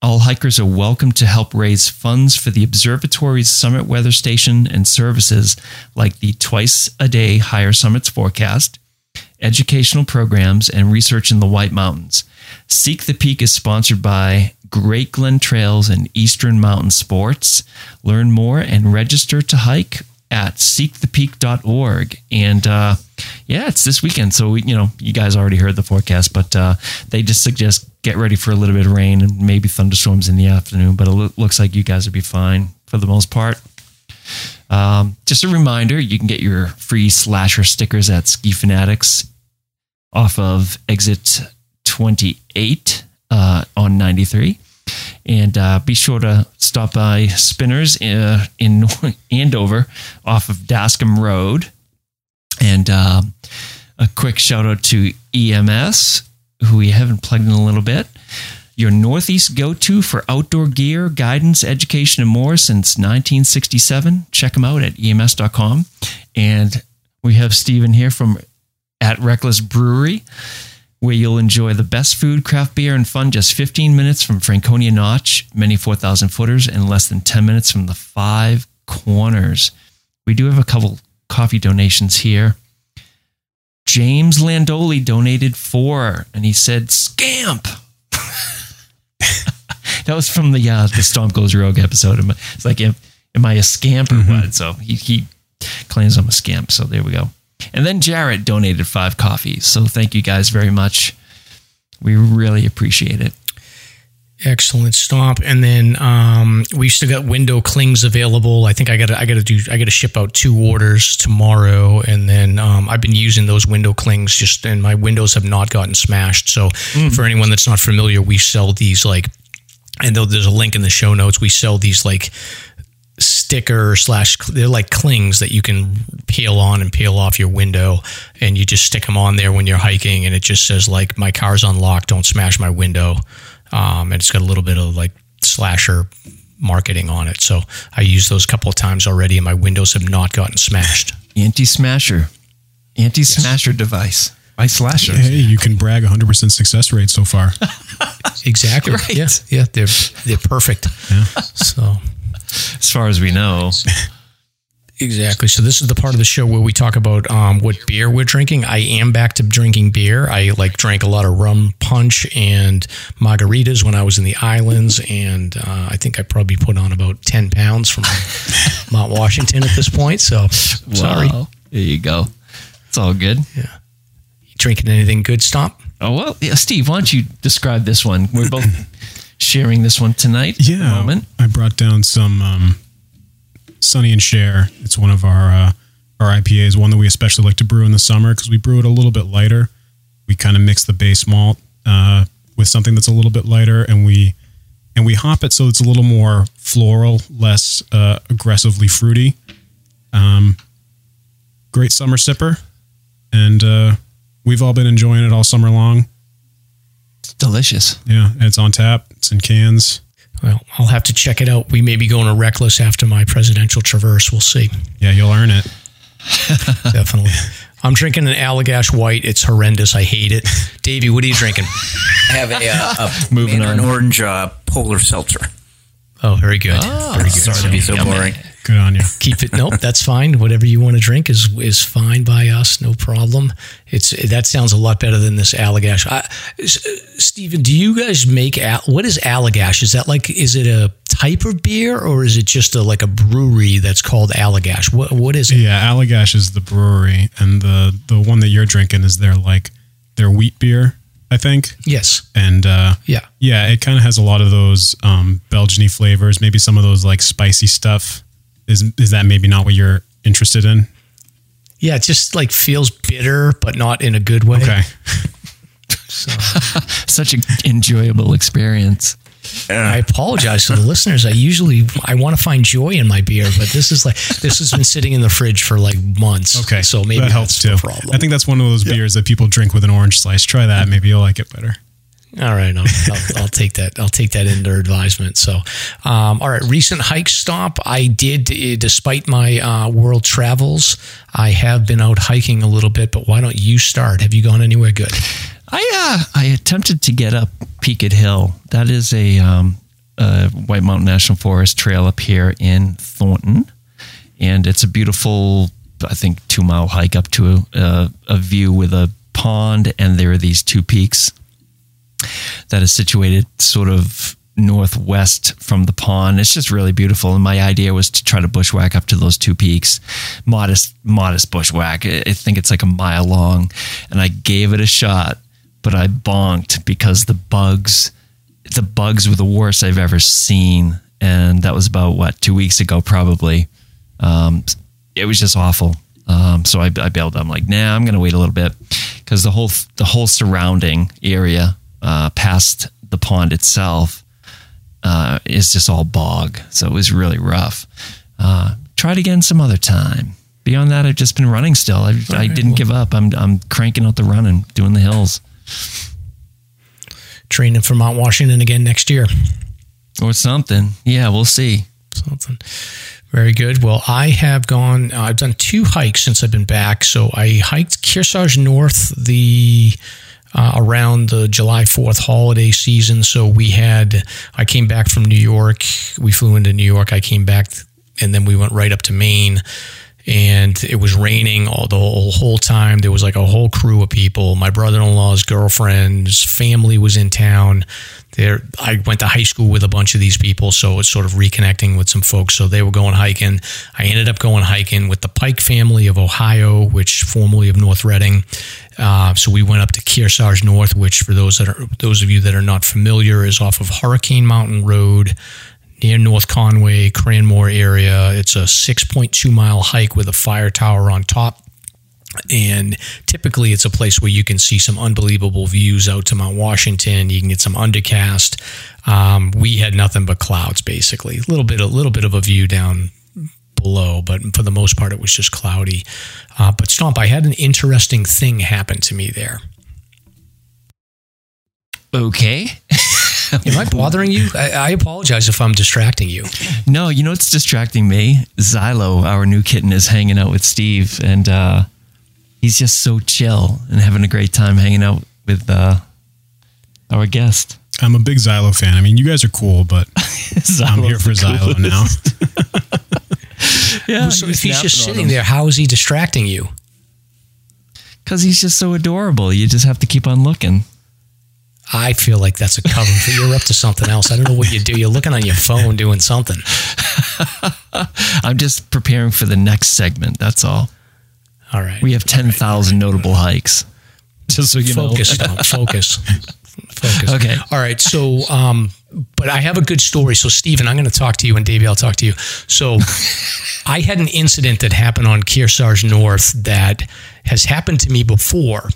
All hikers are welcome to help raise funds for the observatory's summit weather station and services like the twice a day higher summits forecast, educational programs, and research in the White Mountains. Seek the Peak is sponsored by Great Glen Trails and Eastern Mountain Sports. Learn more and register to hike at seekthepeak.org. And uh, yeah, it's this weekend. So, we, you know, you guys already heard the forecast, but uh, they just suggest get ready for a little bit of rain and maybe thunderstorms in the afternoon. But it lo- looks like you guys will be fine for the most part. Um, just a reminder you can get your free SLASR stickers at Ski Fanatics off of exit 28 uh, on 93. And uh, be sure to stop by Spinners uh, in Andover off of Dascomb Road. And uh, a quick shout out to EMS, who we haven't plugged in a little bit. Your Northeast go to for outdoor gear, guidance, education, and more since 1967. Check them out at ems.com. And we have Steven here from at Reklis Brewery where you'll enjoy the best food, craft beer, and fun just 15 minutes from Franconia Notch, many 4,000 footers, and less than 10 minutes from the Five Corners. We do have a couple coffee donations here. James Landoli donated four, and he said, "Scamp." that was from the uh, the Stomp Goes Rogue episode. It's like, am, am I a scamp or what? So he, he claims I'm a scamp. So there we go. And then Jarrett donated five coffees. So thank you guys very much. We really appreciate it. Excellent stomp, and then um, we still got window clings available. I think I got to I got to do I got to ship out two orders tomorrow, and then um, I've been using those window clings just, and my windows have not gotten smashed. So for anyone that's not familiar, we sell these like, and though there's a link in the show notes, we sell these like sticker slash they're like clings that you can peel on and peel off your window and you just stick them on there when you're hiking and it just says like my car's unlocked don't smash my window um, and it's got a little bit of like SLASR marketing on it so i used those a couple of times already and my windows have not gotten smashed Anti smasher, anti smasher device by slashers. Hey, you can brag 100% success rate so far. exactly Right. yeah yeah they're they're perfect Yeah. so As far as we know, Exactly. So this is the part of the show where we talk about um, what beer we're drinking. I am back to drinking beer. I like drank a lot of rum punch and margaritas when I was in the islands, and uh, I think I probably put on about ten pounds from Mount Washington at this point. So sorry. There you go. It's all good. You drinking anything good? Stop. Oh well, yeah, Steve, why don't you describe this one? We're both sharing this one tonight. Yeah, moment. I brought down some um, Sunny and Share. It's one of our uh, our IPAs, one that we especially like to brew in the summer because we brew it a little bit lighter. We kind of mix the base malt uh, with something that's a little bit lighter, and we and we hop it so it's a little more floral, less uh, aggressively fruity. Um, great summer sipper, and uh, we've all been enjoying it all summer long. It's delicious. Yeah, and it's on tap. It's in cans. Well, I'll have to check it out. We may be going to Reklis after my presidential traverse. We'll see. Yeah, you'll earn it. Definitely. I'm drinking an Allagash White. It's horrendous. I hate it. Davey, what are you drinking? I have a, uh, a Moving Mandarin on. orange uh, polar seltzer. Oh, very good. Oh, very good. Sorry to be so boring. Good on you. keep it nope that's fine whatever you want to drink is is fine by us no problem it's that sounds a lot better than this allagash I, S- Stephen do you guys make what is allagash is that like is it a type of beer or is it just a like a brewery that's called allagash what what is it Yeah, Allagash is the brewery, and the the one that you're drinking is their like their wheat beer, I think. yes And uh, yeah yeah, it kind of has a lot of those um, Belgiany flavors. Maybe some of those like spicy stuff. Is is that maybe not what you're interested in? yeah it just like feels bitter but not in a good way Okay. Such an enjoyable experience. I apologize to the listeners. I usually I want to find joy in my beer, but this is like this has been sitting in the fridge for like months. Okay, so maybe that helps that's too. the problem. I think that's one of those beers that people drink with an orange slice. Try that, maybe you'll like it better. All right, I'll, I'll, I'll take that. I'll take that into advisement. So, um, all right, recent hike stop. I did, eh, despite my uh, world travels, I have been out hiking a little bit. But why don't you start? Have you gone anywhere good? I uh, I attempted to get up Peaked Hill. That is a, um, a White Mountain National Forest trail up here in Thornton, and it's a beautiful, I think, two mile hike up to a, a view with a pond, and there are these two peaks that is situated sort of northwest from the pond. It's just really beautiful. And my idea was to try to bushwhack up to those two peaks. Modest, modest bushwhack. I think it's like a mile long. And I gave it a shot, but I bonked because the bugs, the bugs were the worst I've ever seen. And that was about what, two weeks ago, probably. Um, it was just awful. Um, so I, I bailed. I'm like, nah, I'm going to wait a little bit because the whole the whole surrounding area uh, past the pond itself uh, is just all bog. So it was really rough. Uh, try it again some other time. Beyond that, I've just been running still. I, I didn't give up. I'm I'm cranking out the run and doing the hills Training for Mount Washington again next year. or something. Yeah, we'll see. Something very good. Well, I have gone. Uh, I've done two hikes since I've been back. So I hiked Kearsarge North the uh, around the July Fourth holiday season. So we had. I came back from New York. We flew into New York. I came back, and then we went right up to Maine. And it was raining all the whole, time. There was like a whole crew of people. My brother-in-law's girlfriend's family was in town there I went to high school with a bunch of these people, so it's sort of reconnecting with some folks. So they were going hiking. I ended up going hiking with the Pike family of Ohio, which formerly of North Reading. Uh, so we went up to Kearsarge North, which for those that are those of you that are not familiar, is off of Hurricane Mountain Road near North Conway, Cranmore area. It's a 6.2 mile hike with a fire tower on top and typically it's a place where you can see some unbelievable views out to Mount Washington. You can get some undercast. Um, we had nothing but clouds, basically. A little bit, a little bit of a view down below, but for the most part, it was just cloudy. Uh, but Stomp, I had an interesting thing happen to me there. Okay. Am I bothering you? I, I apologize if I'm distracting you. No, you know what's distracting me? Xylo, our new kitten, is hanging out with Steve, and uh, he's just so chill and having a great time hanging out with uh, our guest. I'm a big Xylo fan. I mean, you guys are cool, but I'm here for Xylo now. Yeah, so if he's just sitting there, how is he distracting you? because he's just so adorable. You just have to keep on looking. I feel like that's a cover for you're up to something else. I don't know what you do. You're looking on your phone doing something. I'm just preparing for the next segment. That's all. All right. We have ten thousand notable hikes. Just so you focus, know. Focus, focus. Okay. All right. So, um, but I have a good story. So, Stephen, I'm going to talk to you, and Davey, I'll talk to you. So, I had an incident that happened on Kearsarge North that has happened to me before.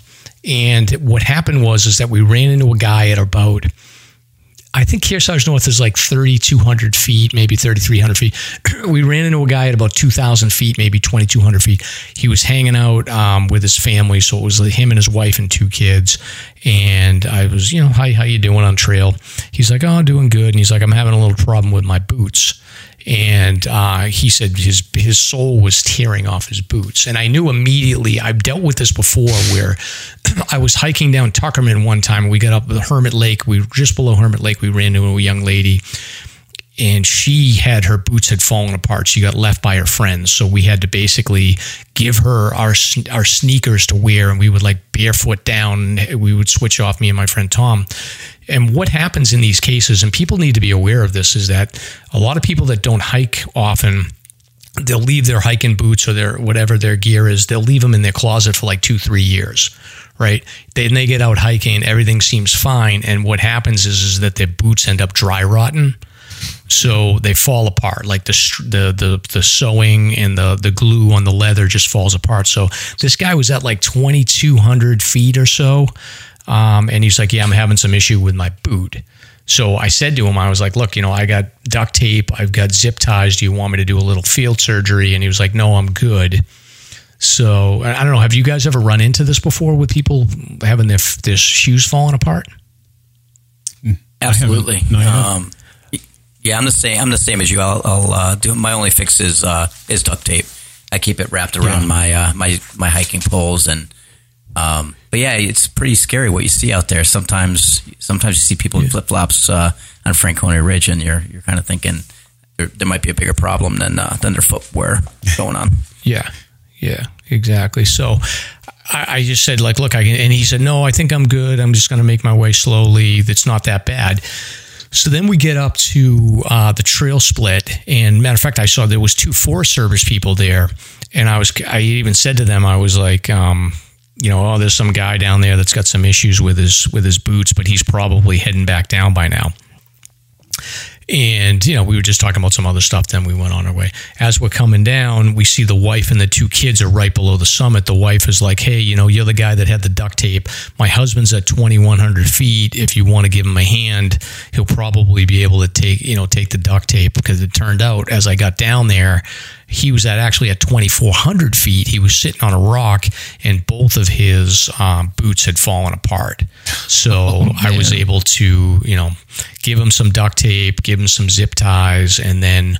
And what happened was is that we ran into a guy at about I think Kearsarge North is like 3,200 feet, maybe 3,300 feet. we ran into a guy at about 2,000 feet, maybe 2,200 feet. He was hanging out um, with his family, so it was him and his wife and two kids. And I was, you know, hi, how you doing on trail? He's like, oh, doing good. And he's like, I'm having a little problem with my boots. And uh, he said his his soul was tearing off his boots, and I knew immediately. I've dealt with this before, where I was hiking down Tuckerman one time. We got up the Hermit Lake. We were just below Hermit Lake. We ran into a young lady, and she had her boots had fallen apart. She got left by her friends, so we had to basically give her our our sneakers to wear, and we would like barefoot down. We would switch off me and my friend Tom. And what happens in these cases, and people need to be aware of this, is that a lot of people that don't hike often they'll leave their hiking boots or their whatever their gear is they'll leave them in their closet for like two three years right? Then they get out hiking everything seems fine and what happens is, is that their boots end up dry rotten. So they fall apart like the the the, the sewing and the the glue on the leather just falls apart. So this guy was at like 2200 feet or so um, and he's like yeah i'm having some issue with my boot So I said to him, I was like, look, you know, I got duct tape, I've got zip ties. Do you want me to do a little field surgery? And he was like, no, I'm good. So I don't know. Have you guys ever run into this before with people having their, their shoes falling apart? Absolutely. No, um, yeah, I'm the same. I'm the same as you. I'll, I'll uh, do my only fix is uh, is duct tape. I keep it wrapped around Yeah. my uh, my my hiking poles and. Um, but yeah, it's pretty scary what you see out there. Sometimes, sometimes you see people in flip flops uh, on Franconia Ridge, and you're you're kind of thinking there, there might be a bigger problem than uh, than their footwear going on. Yeah, yeah, exactly. So I, I just said, like, look, I can, and he said, no, I think I'm good. I'm just going to make my way slowly. It's not that bad. So then we get up to uh, the trail split, and matter of fact, I saw there was two Forest Service people there, and I was, I even said to them, I was like, um, you know, oh, there's some guy down there that's got some issues with his with his boots, but he's probably heading back down by now. And, you know, we were just talking about some other stuff. Then we went on our way. As we're coming down, we see the wife and the two kids are right below the summit. The wife is like, hey, you know, you're the guy that had the duct tape. My husband's at 2,100 feet. If you want to give him a hand, he'll probably be able to take, you know, take the duct tape. Because it turned out as I got down there, he was at actually at 2,400 feet. He was sitting on a rock, and both of his um, boots had fallen apart. So I was able to, you know, give him some duct tape, give him some zip ties, and then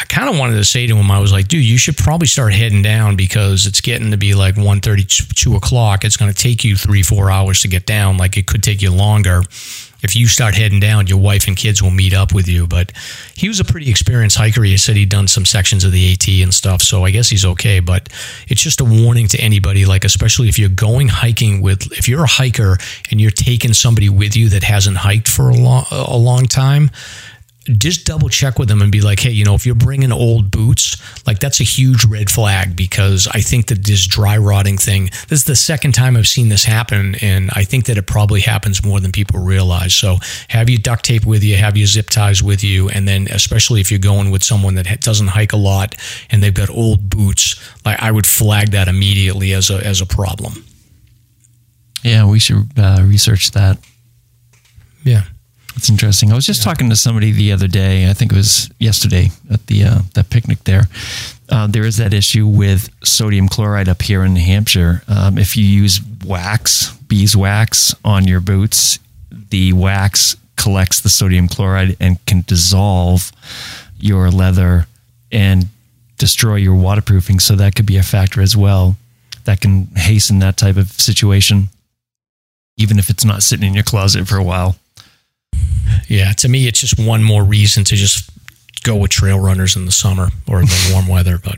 I kind of wanted to say to him, I was like, dude, you should probably start heading down because it's getting to be like 1.30, 2 o'clock. It's going to take you three, four hours to get down. Like it could take you longer. If you start heading down, your wife and kids will meet up with you. But he was a pretty experienced hiker. He said he'd done some sections of the AT and stuff. So I guess he's okay. But it's just a warning to anybody, like, especially if you're going hiking with, if you're a hiker and you're taking somebody with you that hasn't hiked for a long, a long time, just double check with them and be like, hey, you know, if you're bringing old boots, like that's a huge red flag because I think that this dry rotting thing, this is the second time I've seen this happen. And I think that it probably happens more than people realize. So have your duct tape with you, have your zip ties with you. And then, especially if you're going with someone that doesn't hike a lot and they've got old boots, like I would flag that immediately as a, as a problem. Yeah, we should uh, research that. Yeah. It's interesting. I was just talking to somebody the other day. I think it was yesterday at the uh, that picnic there. Uh, there is that issue with sodium chloride up here in New Hampshire. Um, if you use wax, beeswax on your boots, the wax collects the sodium chloride and can dissolve your leather and destroy your waterproofing. So that could be a factor as well. That can hasten that type of situation, even if it's not sitting in your closet for a while. Yeah, to me, it's just one more reason to just go with trail runners in the summer or in the warm weather. But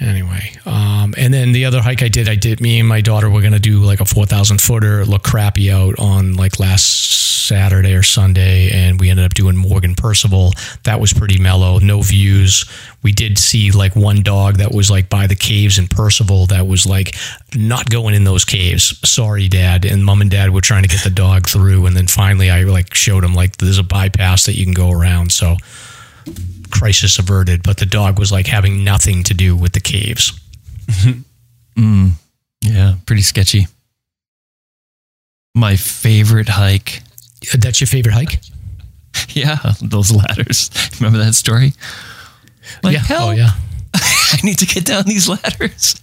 anyway, um, and then the other hike I did, I did. Me and my daughter were gonna do like a four thousand footer. look crappy out on like last Saturday or Sunday, and we ended up doing Morgan Percival. That was pretty mellow, no views. We did see like one dog that was like by the caves in Percival that was like not going in those caves. Sorry, Dad. And Mom and Dad were trying to get the dog through, and then finally I like showed him like there's a bypass that you can go around. So crisis averted, but the dog was like having nothing to do with the caves. Mm. Yeah, pretty sketchy. My favorite hike. Uh, that's your favorite hike? Yeah, those ladders. Remember that story? Like, yeah. hell, Oh yeah. I need to get down these ladders.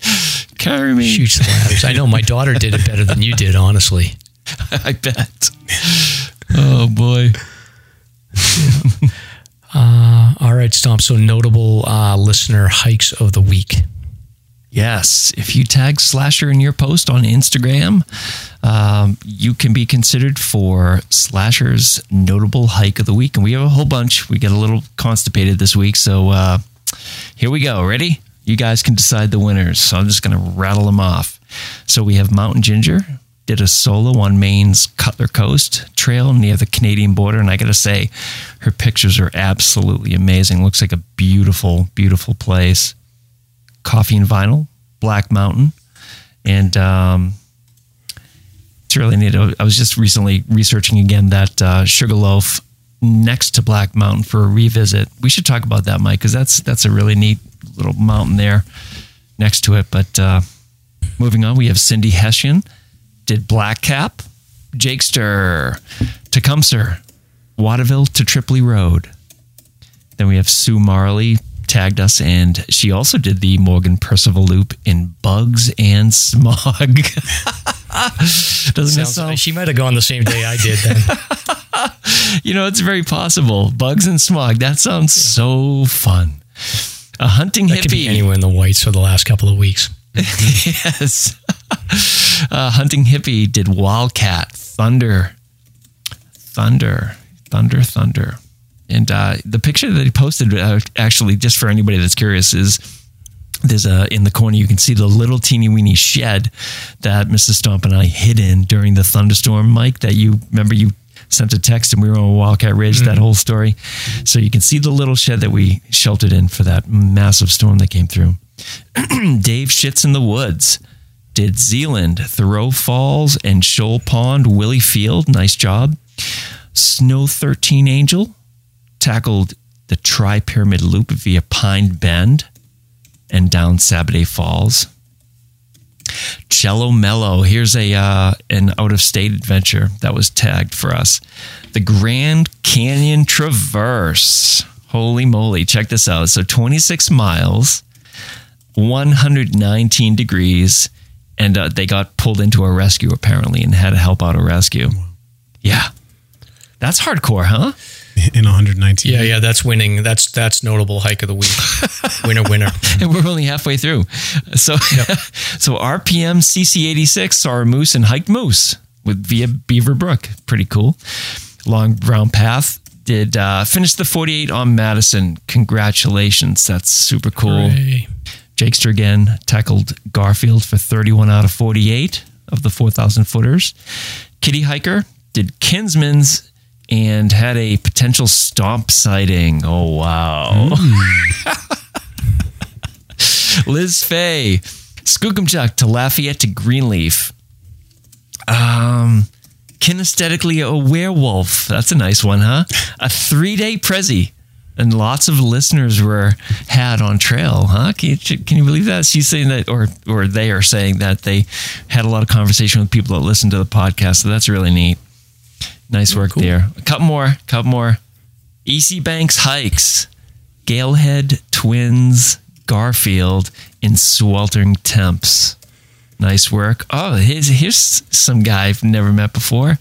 Carry me. Huge ladders. I know my daughter did it better than you did, honestly. I bet. Oh boy. All right, Stomp. So notable uh, listener hikes of the week. Yes, if you tag SLASR in your post on Instagram, um, you can be considered for SLASR's notable hike of the week. And we have a whole bunch. We get a little constipated this week. So uh, here we go. Ready? You guys can decide the winners. So I'm just going to rattle them off. So we have Mountain Ginger, did a solo on Maine's Cutler Coast Trail near the Canadian border. And I got to say, her pictures are absolutely amazing. Looks like a beautiful, beautiful place. Coffee and Vinyl, Black Mountain, and um, it's really neat. I was just recently researching again that uh, Sugarloaf next to Black Mountain for a revisit. We should talk about that, Mike, because that's that's a really neat little mountain there next to it. But uh, moving on, we have Cindy Hessian did Black Cap, Jakester, Tecumseh, Waterville to Tripoli Road. Then we have Sue Marley tagged us, and she also did the Morgan Percival loop in Bugs and Smog. Doesn't that sound? she might have gone the same day I did then. You know, it's very possible. Bugs and Smog. That sounds so fun. A hunting That could be hippie. anywhere in the whites for the last couple of weeks. yes. Uh, hunting hippie did Wildcat Thunder, Thunder, Thunder, Thunder, and uh, the picture that he posted uh, actually, just for anybody that's curious, is there's a in the corner you can see the little teeny weeny shed that Mrs. Stomp and I hid in during the thunderstorm, Mike. That you remember you sent a text and we were on Wildcat Ridge. That whole story, so you can see the little shed that we sheltered in for that massive storm that came through. Dave Shits in the Woods did Zealand, Thoreau Falls, and Shoal Pond, Willie Field. Nice job. Snow 13 Angel tackled the Tri Pyramid Loop via Pine Bend and down Saturday Falls. Cello Mellow. Here's a uh, an out of state adventure that was tagged for us. The Grand Canyon Traverse. Holy moly! Check this out. So 26 miles, 119 degrees, and uh, they got pulled into a rescue apparently and had to help out a rescue. Yeah, that's hardcore, huh? in 119. Yeah, yeah, that's winning. That's that's notable hike of the week. winner, winner. and we're only halfway through. So, so RPM CC86 saw a moose and hiked moose with via Beaver Brook. Pretty cool. Long Brown Path did uh, finish the 48 on Madison. Congratulations. That's super cool. Hooray. Jakester again tackled Garfield for 31 out of 48 of the 4,000 footers. Kitty Hiker did Kinsman's and had a potential stomp sighting. Oh, wow. Liz Fay, Skookumchuck to Lafayette to Greenleaf. Um, kinesthetically a werewolf. That's a nice one, huh? A three day Prezi. And lots of listeners were had on trail, huh? Can you, can you believe that? She's saying that, or or they are saying that they had a lot of conversation with people that listen to the podcast. So that's really neat. Nice work there. A couple more, couple more. EC Banks hikes, Galehead Twins, Garfield in sweltering temps. Nice work. Oh, here's, here's some guy I've never met before.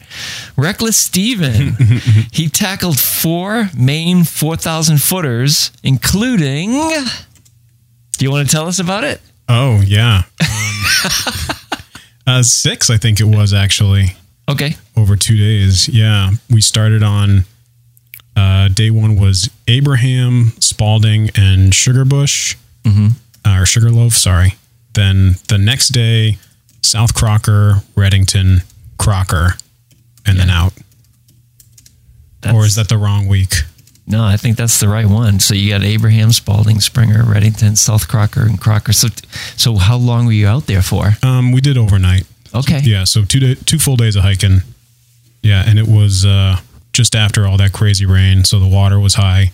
Reklis Steven. he tackled four Maine 4,000 footers, including. Do you want to tell us about it? Oh yeah. Um, uh, six, I think it was actually Okay. over two days. Yeah, we started on uh, day one was Abraham, Spalding, and Sugarbush, mm-hmm. uh, or Sugarloaf. Sorry. Then the next day, South Crocker, Redington, Crocker, and then out. That's, Or is that the wrong week? No, I think that's the right one. So you got Abraham, Spalding, Springer, Redington, South Crocker, and Crocker. So, so how long were you out there for? Um, we did overnight. Okay. Yeah, so two day, two full days of hiking. Yeah, and it was uh, just after all that crazy rain, so the water was high,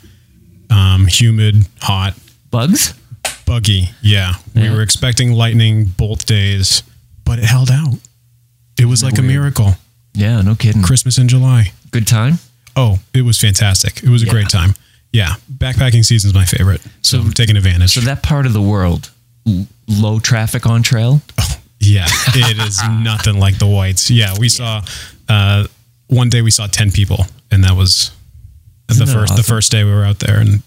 um, humid, hot, Bugs? Buggy. Yeah, we Yeah. were expecting lightning both days, but it held out. It was like a miracle. Yeah, no kidding. Christmas in July. Good time. Oh, it was fantastic. It was a Yeah. great time. Yeah, backpacking season's my favorite. So, So- I'm taking advantage. So that part of the world, l- low traffic on trail. Yeah, it is nothing like the whites. Yeah, we saw uh, one day we saw ten people, and that was Isn't the that first the first day we were out there, and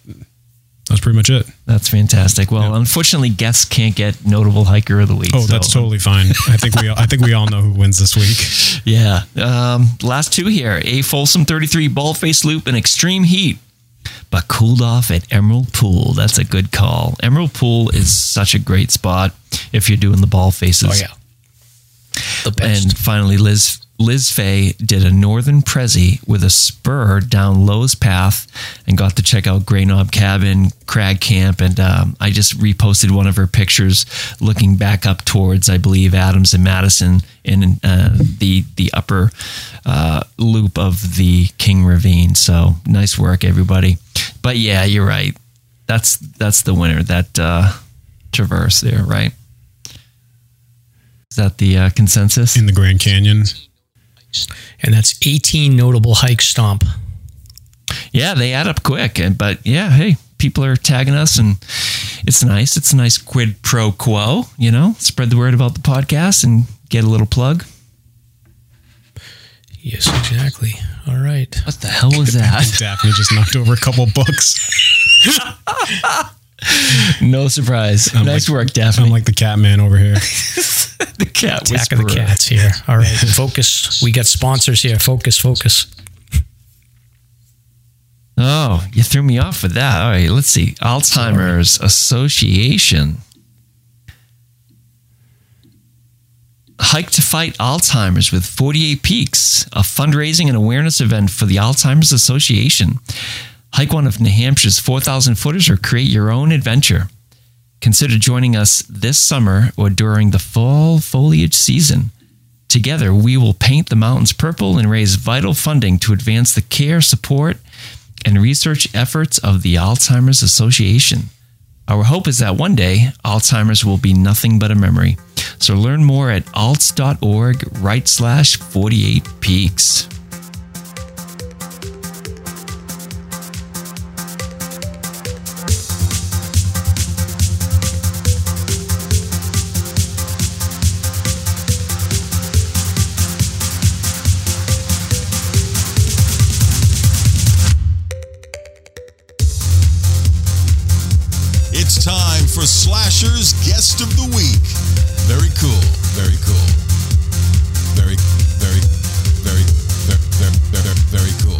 that's pretty much it. That's fantastic. Well, Yeah. unfortunately, guests can't get notable hiker of the week. Oh, so- that's totally fine. I think we all, I think we all know who wins this week. Yeah. Um, last two here: a Folsom 33 Baldface loop in extreme heat, but cooled off at Emerald Pool. That's a good call. Emerald Pool is such a great spot if you're doing the Baldfaces. Oh yeah, the best. And finally, Liz Liz Fay did a northern Prezi with a spur down Lowe's Path and got to check out Grey Knob Cabin, Crag Camp, and um, I just reposted one of her pictures looking back up towards, I believe, Adams and Madison in uh, the the upper uh, loop of the King Ravine. So nice work, everybody. But yeah, you're right. That's that's the winner. That uh, traverse there, right? Is that the uh, consensus? in the Grand Canyon. And that's 18 notable hike stomp yeah, they add up quick. And but yeah, hey, people are tagging us, and it's nice. It's a nice quid pro quo. You know, spread the word about the podcast and get a little plug. Yes, exactly. All right. What the hell was that? Daphne just knocked over a couple books. no surprise. I'm nice like- work, Daphne. I'm like the cat man over here. the cat Attack of the cats here. All right. Focus. We got sponsors here. Focus, focus. Oh, you threw me off with that. All right, let's see. Alzheimer's Association. Hike to Fight Alzheimer's with 48 Peaks, a fundraising and awareness event for the Alzheimer's Association. Hike one of New Hampshire's 4,000 footers or create your own adventure. Consider joining us this summer or during the fall foliage season. Together, we will paint the mountains purple and raise vital funding to advance the care, support, and research efforts of the Alzheimer's Association. Our hope is that one day Alzheimer's will be nothing but a memory. So learn more at alz.org right slash 48 peaks. For SLASR's Guest of the Week. Very cool. Very cool. Very, very, very, very, very, very, very cool.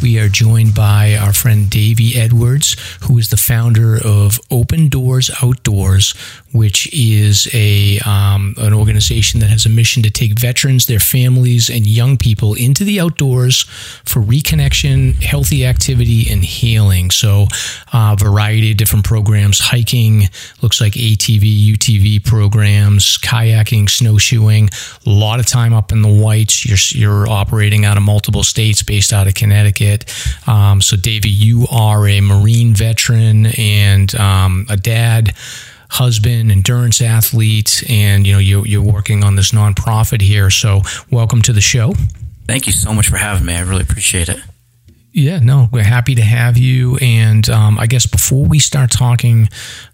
We are joined by our friend Davey Edwards, who is the founder of Open Doors Outdoors, which is a um, an organization that has a mission to take veterans, their families, and young people into the outdoors for reconnection, healthy activity, and healing. So, a variety of different programs: hiking, looks like ATV, UTV programs, kayaking, snowshoeing. A lot of time up in the whites. You're you're operating out of multiple states, based out of Connecticut. Um, so, Davey, you are a Marine veteran and um, a dad, husband, endurance athlete, and you know you, you're working on this nonprofit here. So, welcome to the show. Thank you so much for having me. I really appreciate it. Yeah, no, we're happy to have you. And um, I guess before we start talking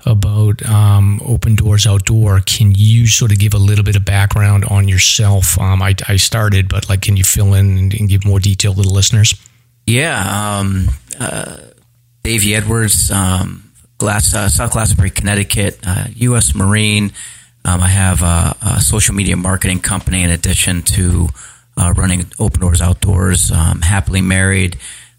about um, Open Doors Outdoor, can you sort of give a little bit of background on yourself? Um, I, I started, but like, can you fill in and, and give more detail to the listeners? Yeah, um, uh, Davey Edwards, um, Glass, uh, South Glastonbury, Connecticut, uh, U.S. Marine. Um, I have a, a social media marketing company in addition to uh, running Open Doors Outdoors. Um, happily married,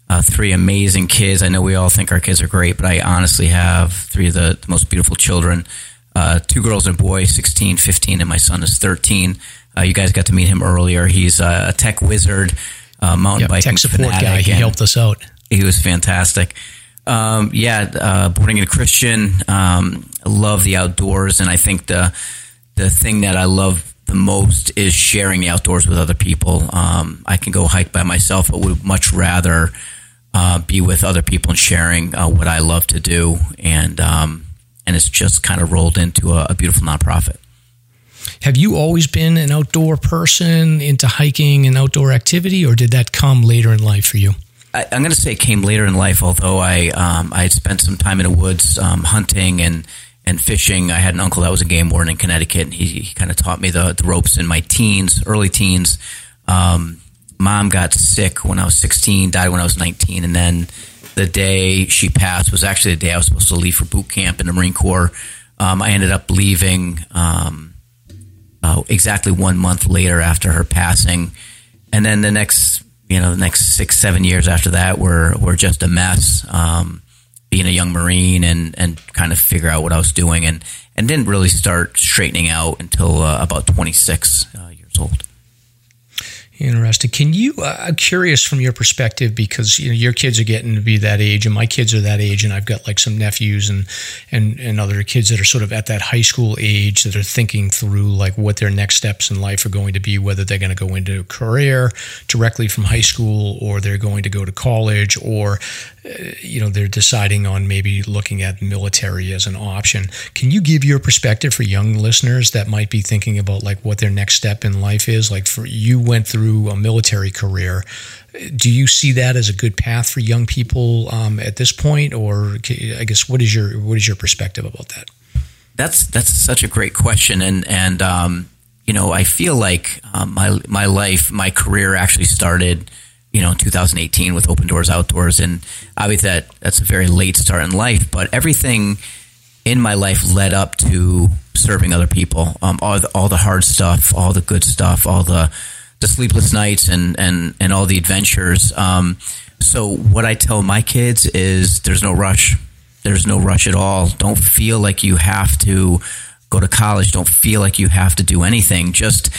uh, three amazing kids. I know we all think our kids are great, but I honestly have three of the, the most beautiful children. Uh, two girls and a boy, 16, 15, and my son is 13. Uh, you guys got to meet him earlier. He's a tech wizard, uh, mountain Yep, biking tech support guy. He helped us out. he was fantastic. Um, yeah, uh, born again Christian. Um, I love the outdoors, and I think the the thing that I love the most is sharing the outdoors with other people. Um, I can go hike by myself, but would much rather uh, be with other people and sharing uh, what I love to do. And um, and it's just kind of rolled into a, a beautiful nonprofit. Have you always been an outdoor person into hiking and outdoor activity, or did that come later in life for you? I, I'm going to say it came later in life, although I um, I had spent some time in the woods um, hunting and and fishing. I had an uncle that was a game warden in Connecticut, and he, he kind of taught me the, the ropes in my teens, early teens. Um, mom got sick when I was 16, died when I was 19, and then the day she passed was actually the day I was supposed to leave for boot camp in the Marine Corps. Um, I ended up leaving um, uh, exactly one month later after her passing, and then the next, you know, the next six, seven years after that were were just a mess. Um, being a young Marine and and kind of figure out what I was doing, and and didn't really start straightening out until uh, about 26 uh, years old. Interesting. Can you? Uh, I'm curious from your perspective because you know your kids are getting to be that age, and my kids are that age, and I've got like some nephews and and and other kids that are sort of at that high school age that are thinking through like what their next steps in life are going to be, whether they're going to go into a career directly from high school or they're going to go to college or you know, they're deciding on maybe looking at military as an option. Can you give your perspective for young listeners that might be thinking about like what their next step in life is? Like, for you went through a military career. Do you see that as a good path for young people um, at this point, or I guess what is your what is your perspective about that? That's that's such a great question, and and um, you know I feel like um, my my life, my career actually started you know, 2018 with Open Doors Outdoors, and obviously that that's a very late start in life. But everything in my life led up to serving other people. Um, all the, all the hard stuff, all the good stuff, all the the sleepless nights, and and and all the adventures. Um, so what I tell my kids is, there's no rush. There's no rush at all. Don't feel like you have to go to college. Don't feel like you have to do anything. Just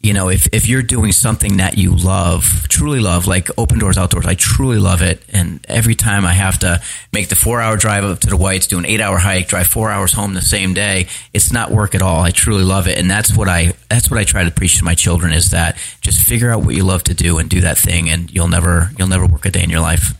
you know, if, if you're doing something that you love, truly love, like Open Doors Outdoors, I truly love it. And every time I have to make the four hour drive up to the Whites, do an eight hour hike, drive four hours home the same day, it's not work at all. I truly love it. And that's what I, that's what I try to preach to my children is that just figure out what you love to do and do that thing and you'll never, you'll never work a day in your life.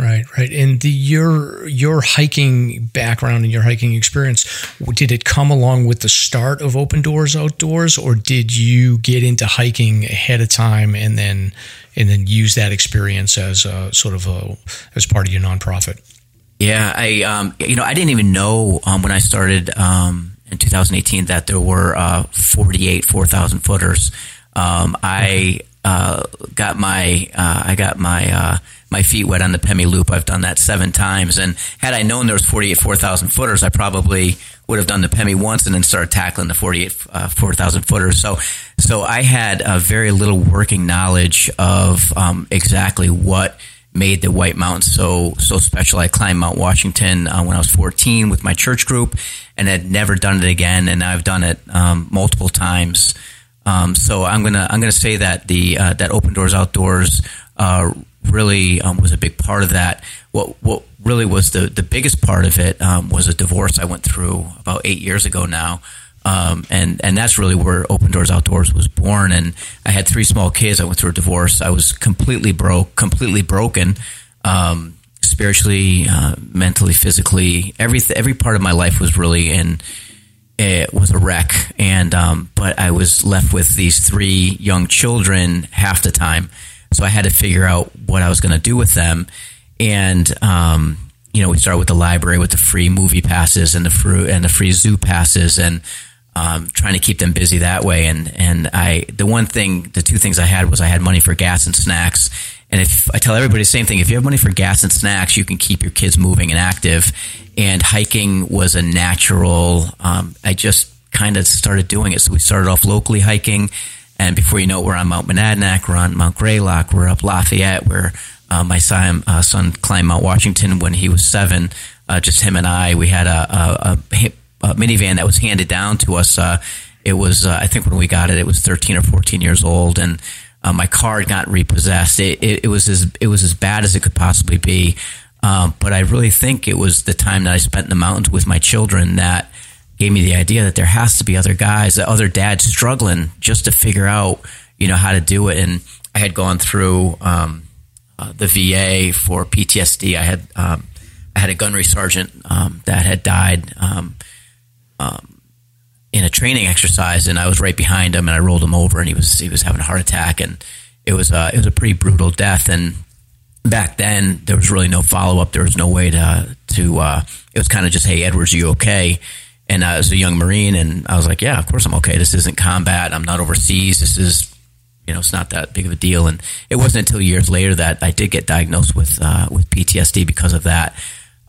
Right, right. And the, your your hiking background and your hiking experience, did it come along with the start of Open Doors Outdoors, or did you get into hiking ahead of time and then and then use that experience as a, sort of a, as part of your nonprofit? Yeah, I um, you know I didn't even know um, when I started um, in 2018 that there were uh, 48 4,000 footers. Um, I uh, got my uh, I got my uh, my feet wet on the Pemi Loop. I've done that seven times, and had I known there was 48 4,000 footers, I probably would have done the Pemi once and then started tackling the 48 uh, 4,000 footers. So so I had a very little working knowledge of um, exactly what made the White Mountains so so special. I climbed Mount Washington uh, when I was 14 with my church group, and had never done it again. And I've done it um, multiple times. Um, so I'm gonna I'm gonna say that the uh, that Open Doors Outdoors uh, really um, was a big part of that. What what really was the the biggest part of it um, was a divorce I went through about eight years ago now. Um, and and that's really where Open Doors Outdoors was born. And I had three small kids. I went through a divorce. I was completely broke, completely broken, um, spiritually, uh, mentally, physically. Every every part of my life was really in it was a wreck. And, um, but I was left with these three young children half the time. So I had to figure out what I was going to do with them. And, um, you know, we started with the library with the free movie passes and the free, and the free zoo passes and, um, trying to keep them busy that way. And, and I, the one thing, the two things I had was I had money for gas and snacks. And if I tell everybody the same thing, if you have money for gas and snacks, you can keep your kids moving and active and hiking was a natural. Um, I just kind of started doing it. So we started off locally hiking, and before you know it, we're on Mount Monadnock, we're on Mount Greylock, we're up Lafayette, where uh, my son, uh, son climbed Mount Washington when he was seven. Uh, just him and I. We had a, a, a, a, minivan that was handed down to us. Uh, it was, uh, I think, when we got it, it was 13 or 14 years old, and uh, my car got repossessed. It, it, it, was as it was as bad as it could possibly be. Um, but I really think it was the time that I spent in the mountains with my children that gave me the idea that there has to be other guys, other dads struggling just to figure out, you know, how to do it. And I had gone through um, uh, the VA for PTSD. I had um, I had a gunnery sergeant um, that had died um, um, in a training exercise, and I was right behind him, and I rolled him over, and he was he was having a heart attack, and it was uh, it was a pretty brutal death, and back then there was really no follow up. There was no way to to. Uh, it was kind of just, hey, Edwards, are you okay? And I was a young Marine, and I was like, yeah, of course I'm okay. This isn't combat. I'm not overseas. This is, you know, it's not that big of a deal. And it wasn't until years later that I did get diagnosed with uh, with PTSD because of that.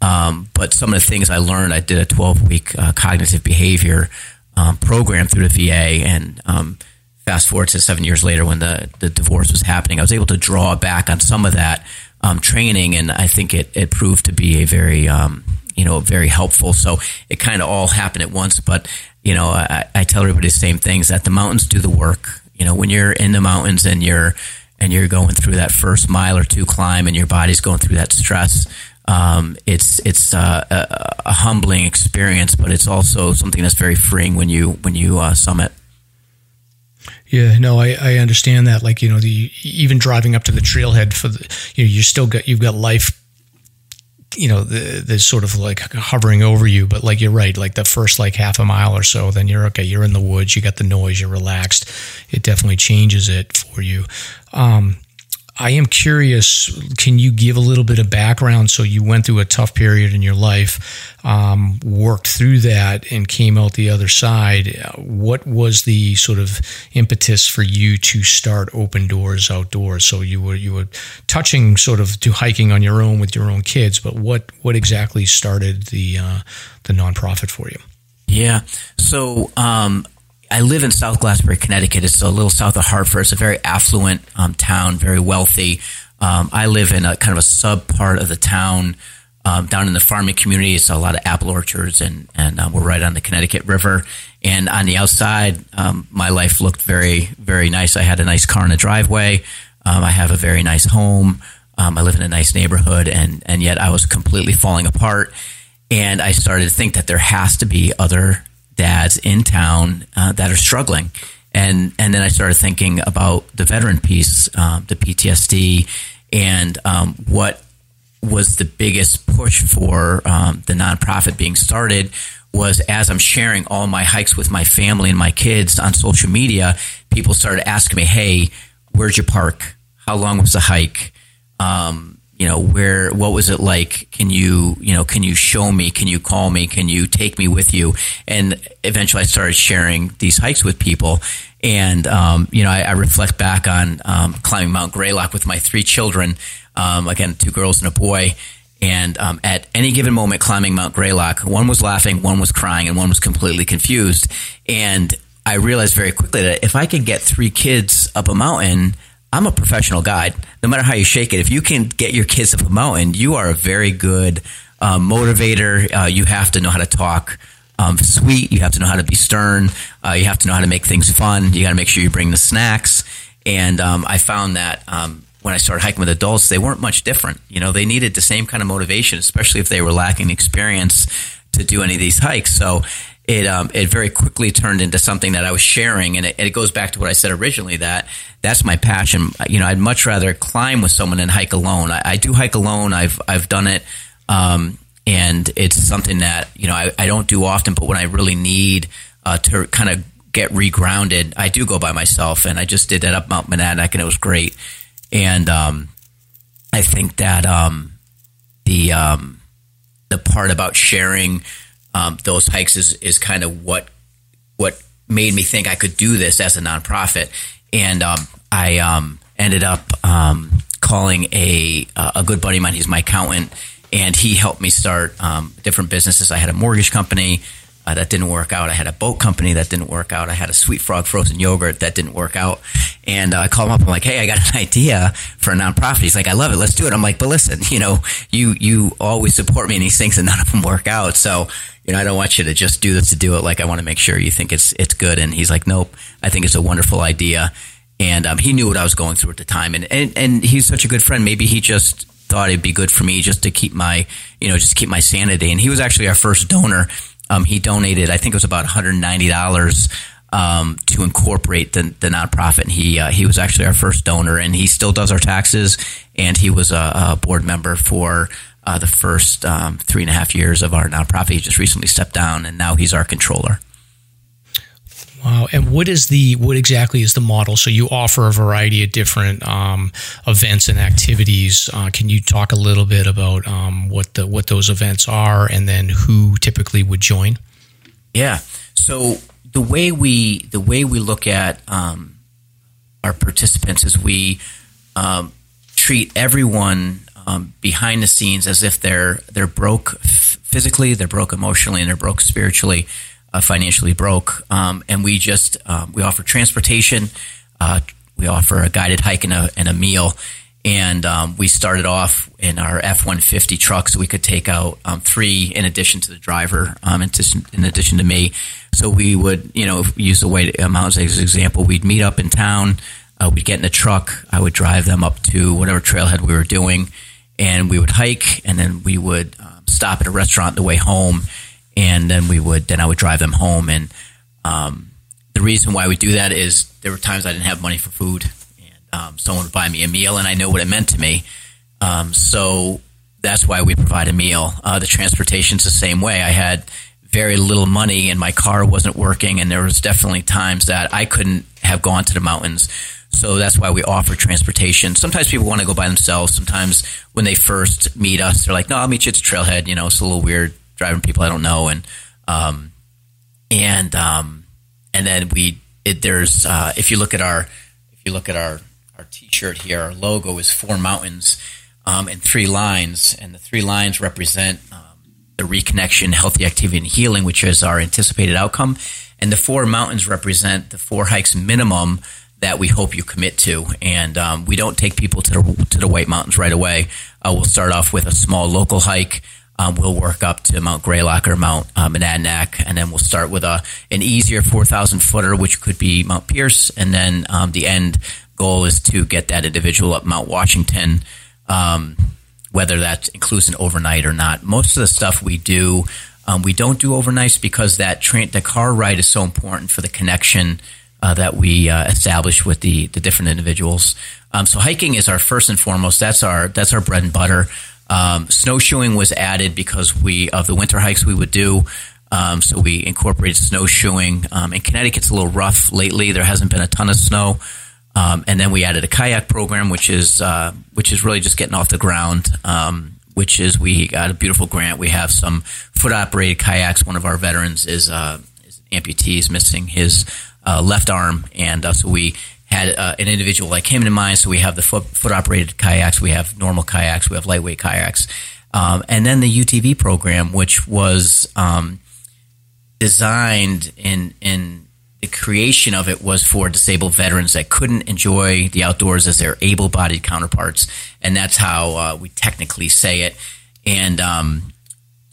Um, but some of the things I learned, I did a 12 week uh, cognitive behavior um, program through the VA, and um, fast forward to seven years later when the, the divorce was happening, I was able to draw back on some of that um, training, and I think it, it proved to be a very, um, you know, very helpful. So it kind of all happened at once. But, you know, I, I tell everybody the same things that the mountains do the work. You know, when you're in the mountains and you're, and you're going through that first mile or two climb and your body's going through that stress, um, it's it's uh, a, a, humbling experience, but it's also something that's very freeing when you when you uh, summit. Yeah, no, I, I understand that. Like you know, the even driving up to the trailhead for the you know you still got you've got life. You know, the, the sort of like hovering over you, but like you're right, like the first like half a mile or so, then you're okay. You're in the woods, you got the noise, you're relaxed. It definitely changes it for you. Um, I am curious. Can you give a little bit of background? So you went through a tough period in your life, um, worked through that, and came out the other side. What was the sort of impetus for you to start Open Doors Outdoors? So you were you were touching sort of to hiking on your own with your own kids, but what what exactly started the uh, the nonprofit for you? Yeah. So um, I live in South Glastonbury, Connecticut. It's a little south of Hartford. It's a very affluent um, town, very wealthy. Um, I live in a kind of a sub part of the town um, down in the farming community. It's a lot of apple orchards, and and uh, we're right on the Connecticut River. And on the outside, um, my life looked very very nice. I had a nice car in the driveway. Um, I have a very nice home. Um, I live in a nice neighborhood, and and yet I was completely falling apart. And I started to think that there has to be other dads in town uh, that are struggling. And, and then I started thinking about the veteran piece, um, the PTSD, and um, what was the biggest push for um, the nonprofit being started was as I'm sharing all my hikes with my family and my kids on social media, people started asking me, "Hey, where'd you park? How long was the hike? Um, you know where what was it like? Can you you know can you show me? Can you call me? Can you take me with you? And eventually i started sharing these hikes with people. And um, you know I, I, reflect back on um, climbing mount greylock with my three children um, again two girls and a boy. And um, at any given moment climbing mount greylock one was laughing one was crying and one was completely confused. And i realized very quickly that if i could get three kids up a mountain I'm a professional guide. No matter how you shake it, if you can get your kids up a mountain, you are a very good uh, motivator. Uh, you have to know how to talk um, sweet. You have to know how to be stern. Uh, you have to know how to make things fun. You got to make sure you bring the snacks. And um, I found that um, when I started hiking with adults, they weren't much different. You know, they needed the same kind of motivation, especially if they were lacking experience to do any of these hikes. So it um, it very quickly turned into something that I was sharing, and it, and it, goes back to what I said originally that that's my passion. You know, I'd much rather climb with someone than hike alone. I, I do hike alone. I've I've done it, um, and it's something that you know I, I, don't do often. But when I really need uh, to kind of get regrounded, I do go by myself, and I just did that up Mount Monadnock, and it was great. And um, I think that um, the um, the part about sharing um, those hikes is, is kind of what what made me think I could do this as a nonprofit. And um, I um, ended up um, calling a a good buddy of mine. He's my accountant, and he helped me start um, different businesses. I had a mortgage company. Uh, that didn't work out. I had a boat company that didn't work out. I had a Sweet Frog frozen yogurt that didn't work out. And uh, I called him up. I'm like, "Hey, I got an idea for a nonprofit." He's like, "I love it. Let's do it." I'm like, "But listen, you know, you you always support me in these things, and none of them work out. So you know, I don't want you to just do this to do it. Like, I want to make sure you think it's it's good. And he's like, nope, I think it's a wonderful idea. And um, he knew what I was going through at the time, and, and and he's such a good friend. Maybe he just thought it'd be good for me just to keep my you know just keep my sanity. And he was actually our first donor. Um, he donated, I think it was about one hundred ninety dollars um, to incorporate the, the nonprofit. And he uh, he was actually our first donor, and he still does our taxes. And he was a, a board member for uh, the first um, three and a half years of our nonprofit. He just recently stepped down, and now he's our controller. Wow! And what is the what exactly is the model? So you offer a variety of different um, events and activities. Uh, can you talk a little bit about um, what the what those events are, and then who typically would join? Yeah. So the way we the way we look at um, our participants is we um, treat everyone um, behind the scenes as if they're they're broke physically, they're broke emotionally, and they're broke spiritually, uh, financially broke. Um, and we just um, we offer transportation, uh, we offer a guided hike and a, and a meal. And um, we started off in our F one fifty truck, so we could take out um, three in addition to the driver, um, in, addition, in addition to me. So we would, you know, use the White Mountains as an example. We'd meet up in town. Uh, we'd get in a truck. I would drive them up to whatever trailhead we were doing and we would hike, and then we would um, stop at a restaurant the way home, and then we would then I would drive them home, and um, the reason why we do that is there were times I didn't have money for food, and um, someone would buy me a meal, and I know what it meant to me. Um, so that's why we provide a meal. Uh, the transportation's the same way. I had very little money, and my car wasn't working, and there was definitely times that I couldn't have gone to the mountains. So that's why we offer transportation. Sometimes people want to go by themselves. Sometimes when they first meet us, they're like, "No, I'll meet you at the trailhead." You know, it's a little weird driving people I don't know, and um, and um, and then we it, there's uh, if you look at our if you look at our our T-shirt here, our logo is four mountains um, and three lines, and the three lines represent um, the reconnection, healthy activity, and healing, which is our anticipated outcome, and the four mountains represent the four hikes minimum that we hope you commit to. And um, we don't take people to the to the White Mountains right away. Uh, we'll start off with a small local hike. Um, we'll work up to Mount Greylock or Mount uh, Monadnock, and then we'll start with a an easier 4,000 footer, which could be Mount Pierce, and then um, the end goal is to get that individual up Mount Washington, um, whether that includes an overnight or not. Most of the stuff we do, um, we don't do overnights because that train, the car ride is so important for the connection uh, that we uh, establish with the the different individuals. Um, so hiking is our first and foremost. That's our that's our bread and butter. Um, snowshoeing was added because we of the winter hikes we would do. Um, so we incorporated snowshoeing. Um, in Connecticut, it's a little rough lately. There hasn't been a ton of snow. Um, and then we added a kayak program, which is uh, which is really just getting off the ground. Um, which is we got a beautiful grant. We have some foot operated kayaks. One of our veterans is, uh, is an amputee, is missing his uh, left arm, and uh, so we had uh, an individual that came into mind. So we have the foot, foot operated kayaks, we have normal kayaks, we have lightweight kayaks, um, and then the UTV program, which was um, designed in in the creation of it was for disabled veterans that couldn't enjoy the outdoors as their able-bodied counterparts, and that's how uh, we technically say it. And um,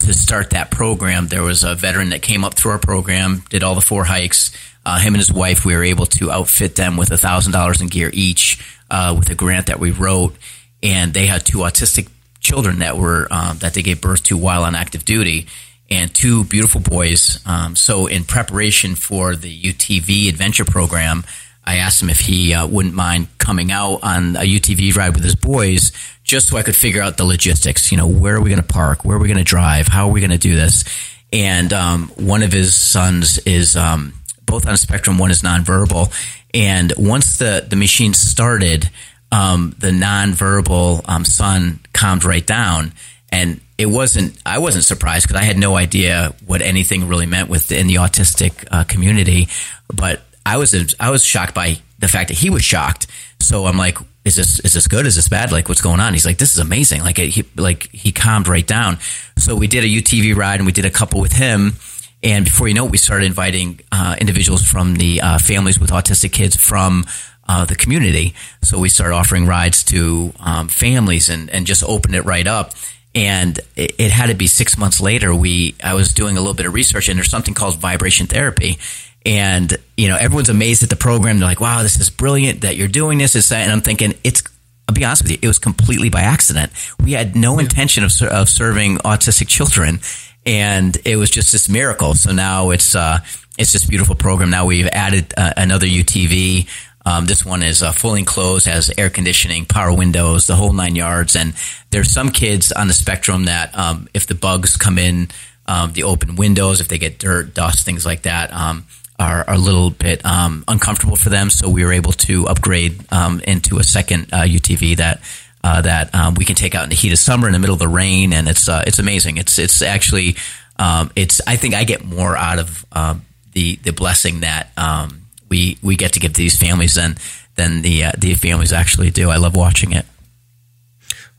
to start that program, there was a veteran that came up through our program, did all the four hikes, uh, him and his wife, we were able to outfit them with $1,000 in gear each uh, with a grant that we wrote. And they had two autistic children that were um, that they gave birth to while on active duty and two beautiful boys. Um, so, in preparation for the UTV adventure program, I asked him if he uh, wouldn't mind coming out on a UTV ride with his boys, just so I could figure out the logistics. You know, where are we going to park? Where are we going to drive? How are we going to do this? And um, one of his sons is um, both on a spectrum. One is nonverbal, and once the the machine started, um, the nonverbal um, son calmed right down, and it wasn't. I wasn't surprised because I had no idea what anything really meant within the autistic uh, community, but I was I was shocked by the fact that he was shocked. So I'm like, is this is this good? Is this bad? Like, what's going on? He's like, this is amazing. Like, he like he calmed right down. So we did a UTV ride and we did a couple with him and before you know it, we started inviting uh, individuals from the uh, families with autistic kids from uh, the community. So we started offering rides to um, families and, and just opened it right up. And it, it, had to be six months later. We I was doing a little bit of research, and there's something called vibration therapy. And you know, everyone's amazed at the program. They're like, "Wow, this is brilliant that you're doing this." And I'm thinking, it's I'll be honest with you, it was completely by accident. We had no intention of, of serving autistic children and it was just this miracle. So now it's uh, it's this beautiful program. Now we've added uh, another UTV. Um, this one is uh, fully enclosed, has air conditioning, power windows, the whole nine yards. And there's some kids on the spectrum that um, if the bugs come in, um, the open windows, if they get dirt, dust, things like that, um, are, are, a little bit um, uncomfortable for them. So we were able to upgrade um, into a second uh, UTV that uh, that um, we can take out in the heat of summer in the middle of the rain, and it's uh, it's amazing. It's it's actually um, it's I think I get more out of um, the the blessing that um, we we get to give to these families than than the uh, the families actually do. I love watching it.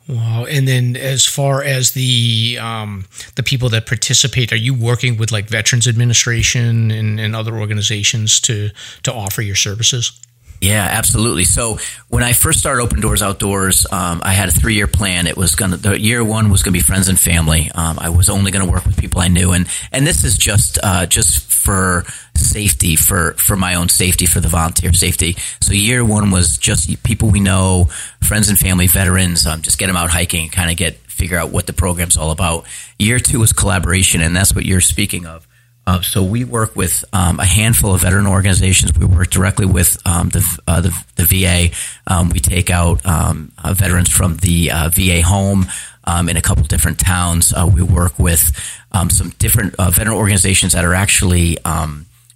Wow! And then, as far as the um, the people that participate, are you working with like Veterans Administration and, and other organizations to to offer your services? Yeah, absolutely. So when I first started Open Doors Outdoors, um, I had a three year plan. It was to, the year one was to be friends and family. Um, I was only to work with people I knew. And, and this is just, uh, just for safety, for, for my own safety, for the volunteer safety. So year one was just people we know, friends and family, veterans, um, just get them out hiking, kind of get, figure out what the program's all about. Year two was collaboration. And that's what you're speaking of Uh, so we work with um, a handful of veteran organizations. We work directly with um, the, uh, the, the VA. Um, we take out um, uh, veterans from the uh, VA home um, in a couple different towns. Uh, we work with um, some different uh, veteran organizations that are actually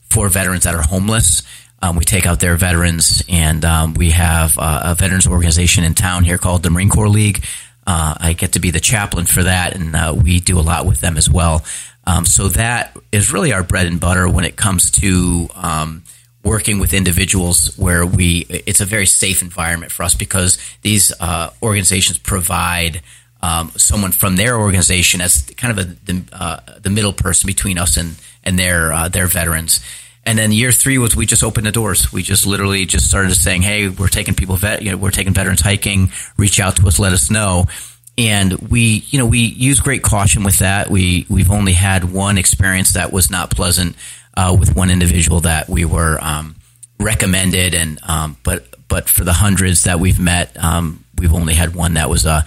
for veterans that are homeless. we take out their veterans, and we have a veterans organization in town here called the Marine Corps League. I get to be the chaplain for that, and we do a lot with them as well. Um, so that is really our bread and butter when it comes to um, working with individuals where we it's a very safe environment for us because these uh, organizations provide um, someone from their organization as kind of a, the, uh, the middle person between us and and their uh, their veterans. And then year three was we just opened the doors. We just literally just started saying, "Hey, we're taking people vet, you know, we're taking veterans hiking. Reach out to us, let us know." And we you know we use great caution with that we we've only had one experience that was not pleasant uh, with one individual that we were um, recommended and um, but but for the hundreds that we've met um, we've only had one that was a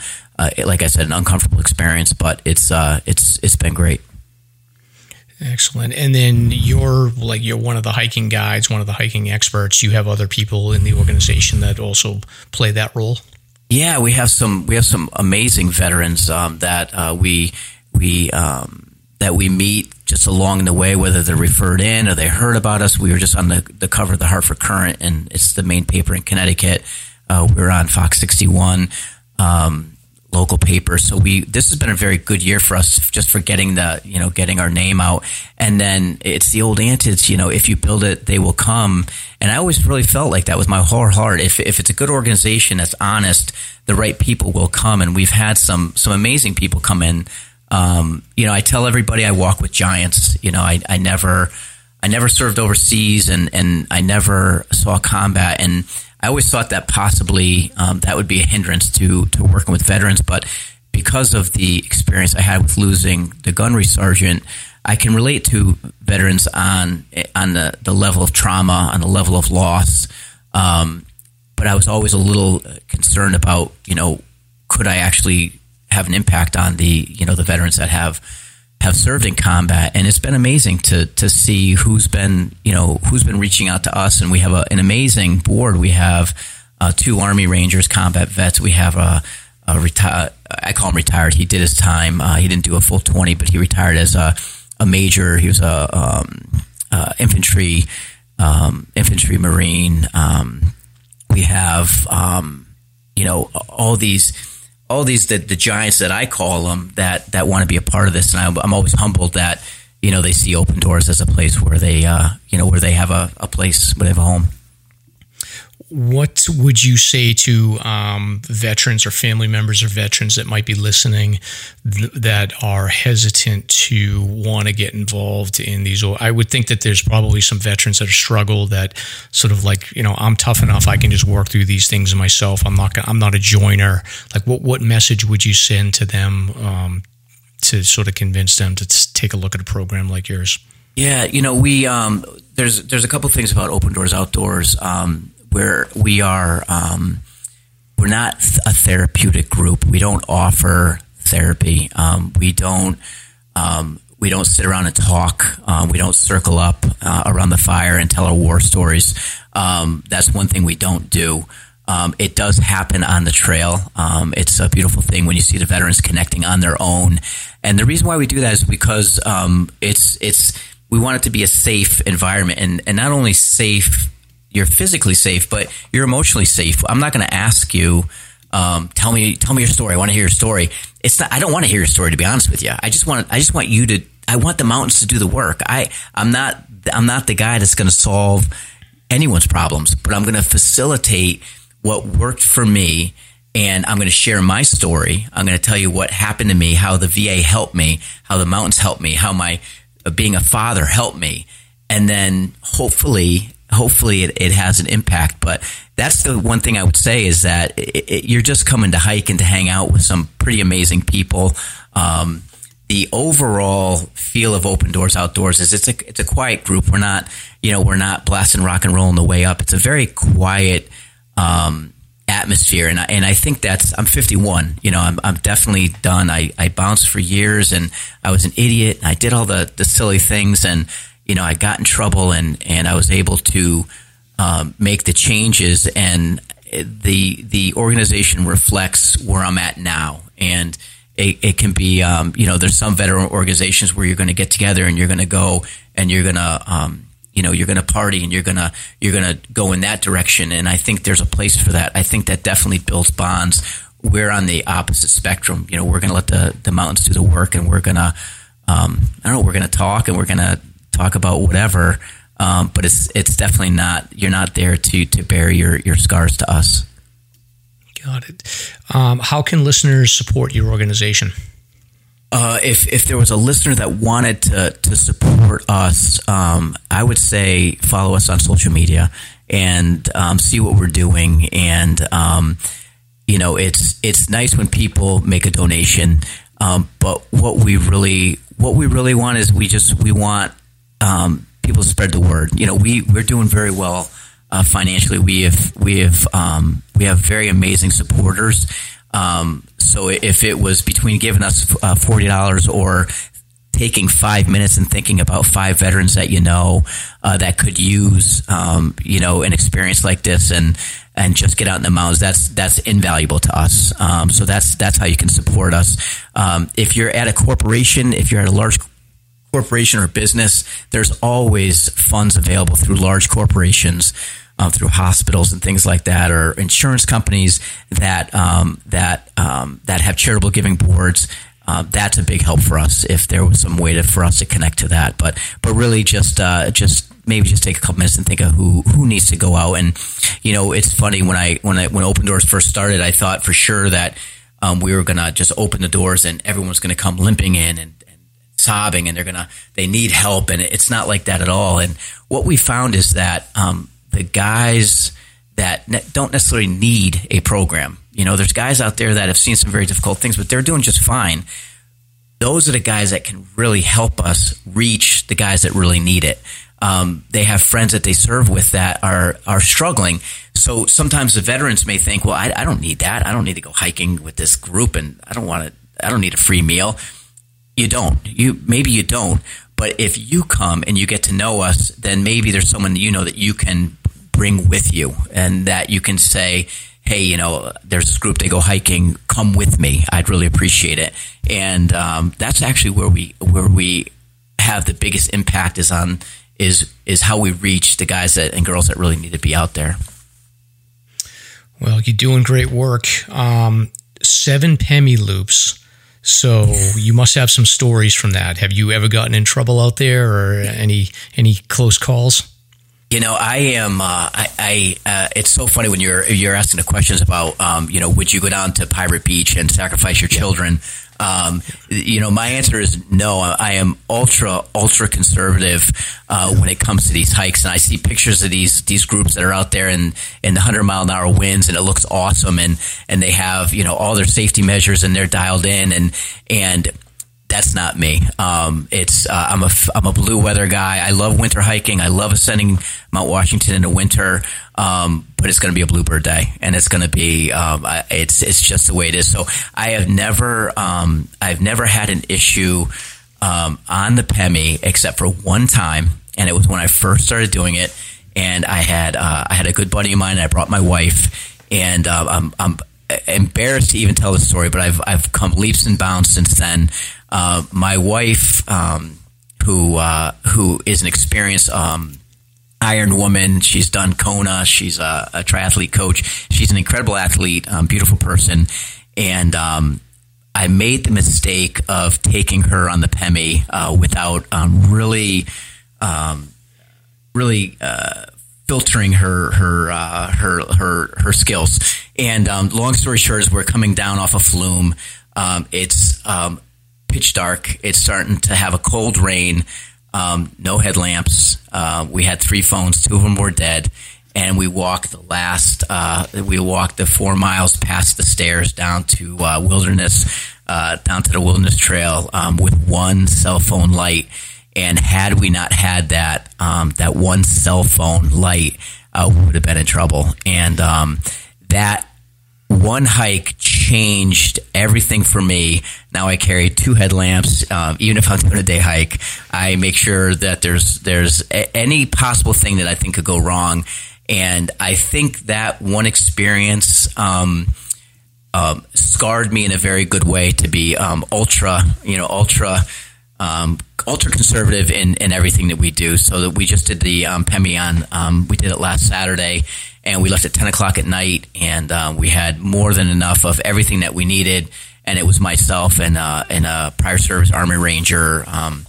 like I said an uncomfortable experience but it's uh, it's it's been great Excellent. And then you're like you're one of the hiking guides, one of the hiking experts. You have other people in the organization that also play that role. Yeah, we have some we have some amazing veterans um, that uh, we we um, that we meet just along the way, whether they're referred in or they heard about us. We were just on the, the cover of the Hartford Courant, and it's the main paper in Connecticut. Uh, we are on Fox 61. Um, local paper. So we this has been a very good year for us, just for getting the you know getting our name out. And then it's the old antics, you know, if you build it, they will come. And I always really felt like that with my whole heart. If if it's a good organization that's honest, the right people will come. And we've had some some amazing people come in. Um, you know, I tell everybody I walk with giants. You know, I, I never I never served overseas and and I never saw combat and I always thought that possibly um, that would be a hindrance to to working with veterans, but because of the experience I had with losing the gunnery sergeant, I can relate to veterans on on the, the level of trauma, on the level of loss. Um, but I was always a little concerned about, you know, could I actually have an impact on the, you know, the veterans that have have served in combat, and it's been amazing to to see who's been you know who's been reaching out to us, and we have a, an amazing board. We have uh, two Army Rangers, combat vets. We have a, a retire. I call him retired. He did his time. Uh, he didn't do a full twenty, but he retired as a, a major. He was a um, uh, infantry um, infantry marine. Um, we have um, you know all these all these the, the giants that I call them that that want to be a part of this, and I'm, I'm always humbled that you know they see open doors as a place where they uh, you know where they have a, a place where they have a home what would you say to um, veterans or family members or veterans that might be listening th- that are hesitant to want to get involved in these? I would think that there's probably some veterans that struggle that sort of like you know I'm tough enough I can just work through these things myself. I'm not gonna, I'm not a joiner. Like what what message would you send to them um, to sort of convince them to t- take a look at a program like yours? Yeah, you know we um, there's there's a couple things about Open Doors Outdoors. Um, where we are um, we're not a therapeutic group. We don't offer therapy. Um, we don't um, we don't sit around and talk. Uh, we don't circle up uh, around the fire and tell our war stories. Um, that's one thing we don't do. Um, it does happen on the trail. Um, it's a beautiful thing when you see the veterans connecting on their own. And the reason why we do that is because it's it's we want it to be a safe environment and, and not only safe you're physically safe, but you're emotionally safe. I'm not going to ask you, um, tell me, tell me your story. I want to hear your story. It's not, I don't want to hear your story to be honest with you. I just want, I just want you to, I want the mountains to do the work. I, I'm not, I'm not the guy that's going to solve anyone's problems, but I'm going to facilitate what worked for me. And I'm going to share my story. I'm going to tell you what happened to me, how the VA helped me, how the mountains helped me, how my uh, being a father helped me. And then hopefully hopefully it, it has an impact. But that's the one thing I would say is that it, it, you're just coming to hike and to hang out with some pretty amazing people. Um, the overall feel of Open Doors Outdoors is it's a it's a quiet group. We're not you know we're not blasting rock and roll on the way up. It's a very quiet um, atmosphere. And I, and I think that's, I'm 51. You know, I'm, I'm definitely done. I, I bounced for years and I was an idiot. I did all the, the silly things and, you know, I got in trouble and, and I was able to um, make the changes and the, the organization reflects where I'm at now. And, it, it, can be, um, you know, there's some veteran organizations where you're going to get together and you're going to go and you're going to, um, you know you're going to party and you're going to you're going to go in that direction. And i think there's a place for that. I think that definitely builds bonds. We're on the opposite spectrum. You know we're going to let the the mountains do the work and we're going to um, i don't know we're going to talk and we're going to talk about whatever um, but it's it's definitely not you're not there to to bear your your scars to us. Got it. Um, how can listeners support your organization? Uh, if if there was a listener that wanted to to support us, um, I would say follow us on social media and um, see what we're doing. And um, you know, it's it's nice when people make a donation, um, but what we really what we really want is we just we want um, people spread the word. You know, we we're doing very well uh, financially. We have we have um, we have very amazing supporters. Um, so if it was between giving us uh, forty dollars or taking five minutes and thinking about five veterans that you know uh, that could use um, you know an experience like this and and just get out in the mountains that's that's invaluable to us um, so that's that's how you can support us um, if you're at a corporation if you're at a large corporation or business there's always funds available through large corporations um, through hospitals and things like that, or insurance companies that um, that um, that have charitable giving boards. Uh, that's a big help for us if there was some way to, for us to connect to that. But but really, just uh, just maybe just take a couple minutes and think of who who needs to go out. And you know, it's funny when I when I when Open Doors first started, I thought for sure that um, we were gonna just open the doors and everyone's gonna come limping in and sobbing, and they're gonna they need help, and it's not like that at all. And what we found is that um, the guys that ne- don't necessarily need a program. You know, there's guys out there that have seen some very difficult things, but they're doing just fine. Those are the guys that can really help us reach the guys that really need it. Um, they have friends that they serve with that are are struggling. So sometimes the veterans may think, "Well, I, I don't need that. I don't need to go hiking with this group, and I don't want to. I don't need a free meal." You don't. You maybe you don't. But if you come and you get to know us, then maybe there's someone that you know that you can bring with you and that you can say, hey, you know, there's this group, they go hiking, come with me. I'd really appreciate it. And um, that's actually where we where we have the biggest impact is on is is how we reach the guys that and girls that really need to be out there. Well, you're doing great work. Um, seven PEMI loops. So you must have some stories from that. Have you ever gotten in trouble out there, or any any close calls? You know, I am. Uh, I. I uh, it's so funny when you're you're asking the questions about, um, you know, would you go down to Pirate Beach and sacrifice your children? Um, you know, my answer is no. I am ultra ultra conservative uh, when it comes to these hikes, and I see pictures of these these groups that are out there in in the hundred mile an hour winds, and it looks awesome, and and they have you know all their safety measures, and they're dialed in, and and that's not me. Um, it's uh, I'm a I'm a blue weather guy. I love winter hiking. I love ascending Mount Washington in the winter. Um, but it's going to be a bluebird day, and it's going to be um, it's it's just the way it is. So I have never um, I've never had an issue um, on the PEMI except for one time, and it was when I first started doing it, and I had uh, I had a good buddy of mine. And I brought my wife, and uh, I'm, I'm embarrassed to even tell the story, but I've I've come leaps and bounds since then. Uh, my wife, um, who uh, who is an experienced um, Iron Woman, she's done Kona. She's a, a, triathlete coach. She's an incredible athlete, um, beautiful person, and um, I made the mistake of taking her on the PEMI uh, without um, really, um, really. Uh, filtering her her uh, her her her skills. And um, long story short, is we're coming down off a flume. Um, it's um, pitch dark. It's starting to have a cold rain. Um, no headlamps. Uh, we had three phones. Two of them were dead. And we walked the last. Uh, we walked the four miles past the stairs down to uh, wilderness, uh, down to the wilderness trail um, with one cell phone light. And had we not had that um, that one cell phone light, uh, we would have been in trouble. And um, that one hike changed everything for me. Now I carry two headlamps. Um, even if I'm doing a day hike, I make sure that there's there's a- any possible thing that I think could go wrong. And I think that one experience um, um, scarred me in a very good way to be um, ultra, you know, ultra. Um, ultra conservative in, in everything that we do. So that we just did the um, Pemion. We did it last Saturday, and we left at ten o'clock at night, and um, we had more than enough of everything that we needed. And it was myself and uh, and a prior service Army Ranger, um,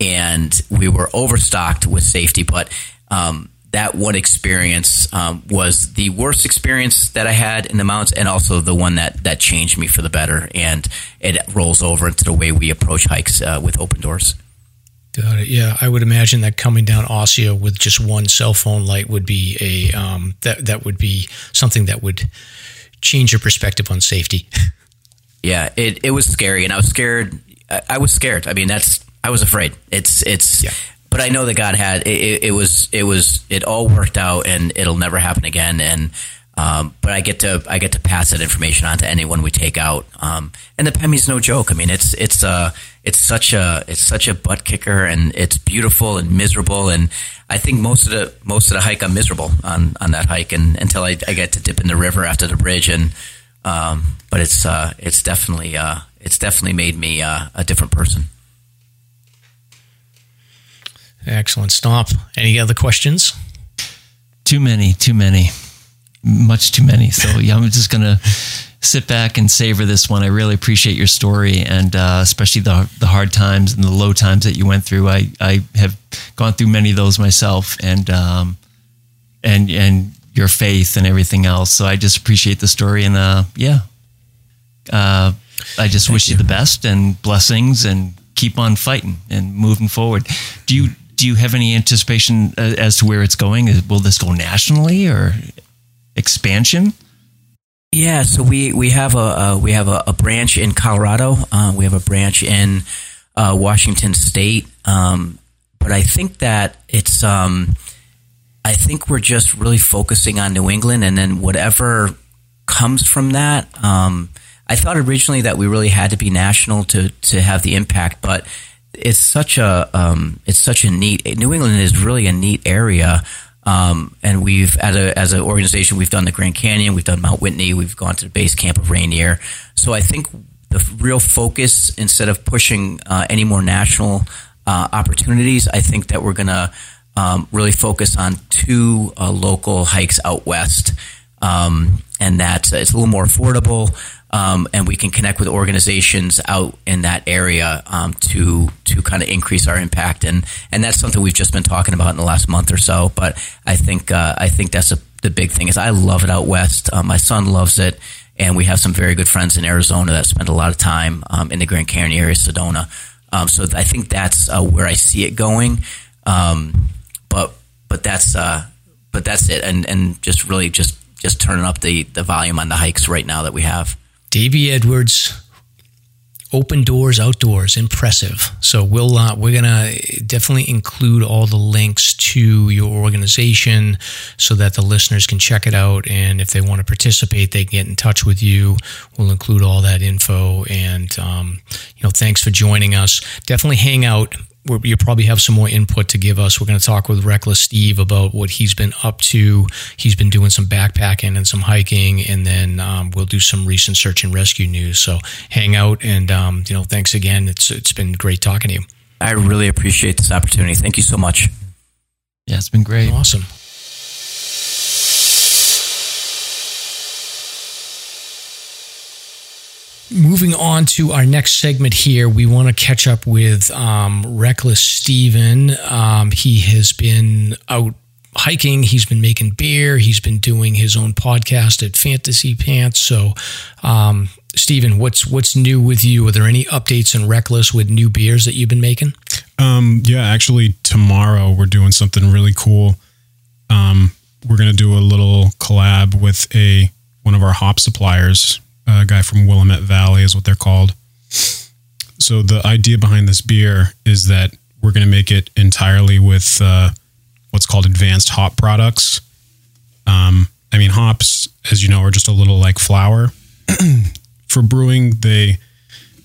and we were overstocked with safety. But um, that one experience um, was the worst experience that I had in the mountains, and also the one that that changed me for the better. And it rolls over into the way we approach hikes uh, with open doors. Got it. Yeah, I would imagine that coming down Osseo with just one cell phone light would be a um, that that would be something that would change your perspective on safety. Yeah, it, it was scary, and I was scared. I, I was scared. I mean, that's I was afraid. It's it's. Yeah. But I know that God had it, it, it. was it was it all worked out, and it'll never happen again. And um, but I get to I get to pass that information on to anyone we take out. Um, and the Pemi's no joke. I mean, it's it's uh it's such a it's such a butt kicker, and it's beautiful and miserable. And I think most of the most of the hike I'm miserable on on that hike, and until I, I get to dip in the river after the bridge and. Um, but it's uh, it's definitely uh, it's definitely made me uh, a different person. Excellent. Stomp. Any other questions? Too many, too many, much too many. So yeah, I'm just gonna sit back and savor this one. I really appreciate your story and uh, especially the the hard times and the low times that you went through. I I have gone through many of those myself, and um, and and your faith and everything else. So I just appreciate the story and uh, yeah, uh, I just wish you. the best and blessings and keep on fighting and moving forward. Do you do you have any anticipation uh, as to where it's going? Will this go nationally or expansion? Yeah, so we we have a we have a, a, branch in Colorado. Uh, we have a branch in uh, Washington State. Um, but I think that it's um, I think we're just really focusing on New England, and then whatever comes from that. Um, I thought originally that we really had to be national to to have the impact, but it's such a um, it's such a neat. New England is really a neat area. Um, and we've, as a as an organization, we've done the Grand Canyon, we've done Mount Whitney, we've gone to the base camp of Rainier. So I think the real focus, instead of pushing uh, any more national uh, opportunities, I think that we're going to um, really focus on two uh, local hikes out west, um, and that it's a little more affordable, um, and we can connect with organizations out in that area um, to to kind of increase our impact, and and that's something we've just been talking about in the last month or so. But I think uh, I think that's a, the big thing is I love it out west. Uh, my son loves it. And we have some very good friends in Arizona that spend a lot of time um, in the Grand Canyon area, Sedona. Um, so I think that's uh, where I see it going. Um, but but that's uh, but that's it, and and just really just just turning up the the volume on the hikes right now that we have. Davey Edwards, open doors outdoors, impressive. So we'll uh, we're gonna definitely include all the links to your organization so that the listeners can check it out, and if they want to participate, they can get in touch with you. We'll include all that info, and um, you know, thanks for joining us. Definitely hang out you probably have some more input to give us. We're going to talk with Reklis Steve about what he's been up to. He's been doing some backpacking and some hiking, and then um, we'll do some recent search and rescue news. So hang out, and um, you know, thanks again. It's it's been great talking to you. I really appreciate this opportunity. Thank you so much. Yeah, it's been great. Awesome. Moving on to our next segment here, we want to catch up with um, Reklis Steven. Um, he has been out hiking, he's been making beer, he's been doing his own podcast at Fantasy Pants. So, um, Steven, what's what's new with you? Are there any updates in Reklis with new beers that you've been making? Um, yeah, actually, tomorrow we're doing something really cool. Um, we're gonna do a little collab with a one of our hop suppliers a guy from Willamette Valley is what they're called. So the idea behind this beer is that we're going to make it entirely with uh, what's called advanced hop products. Um, I mean, hops as you know, are just a little like flour. For brewing, they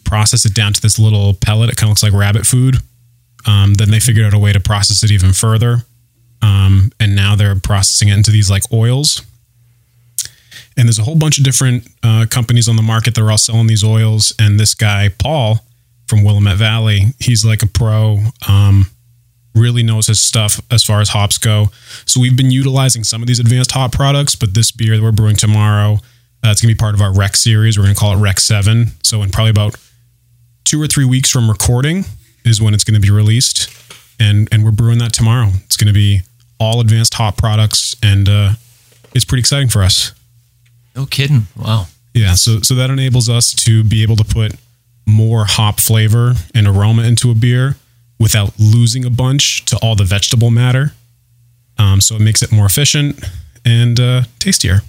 process it down to this little pellet. It kind of looks like rabbit food. Um, then they figured out a way to process it even further. Um, and now they're processing it into these like oils. And there's a whole bunch of different uh, companies on the market that are all selling these oils. And this guy, Paul from Willamette Valley, he's like a pro. Um, really knows his stuff as far as hops go. So we've been utilizing some of these advanced hop products, but this beer that we're brewing tomorrow, uh, it's going to be part of our Rec series. We're going to call it Rec 7. So in probably about two or three weeks from recording is when it's going to be released. And, and we're brewing that tomorrow. It's going to be all advanced hop products, and uh, it's pretty exciting for us. No kidding. Wow. Yeah, so so that enables us to be able to put more hop flavor and aroma into a beer without losing a bunch to all the vegetable matter. Um, so it makes it more efficient and uh, tastier.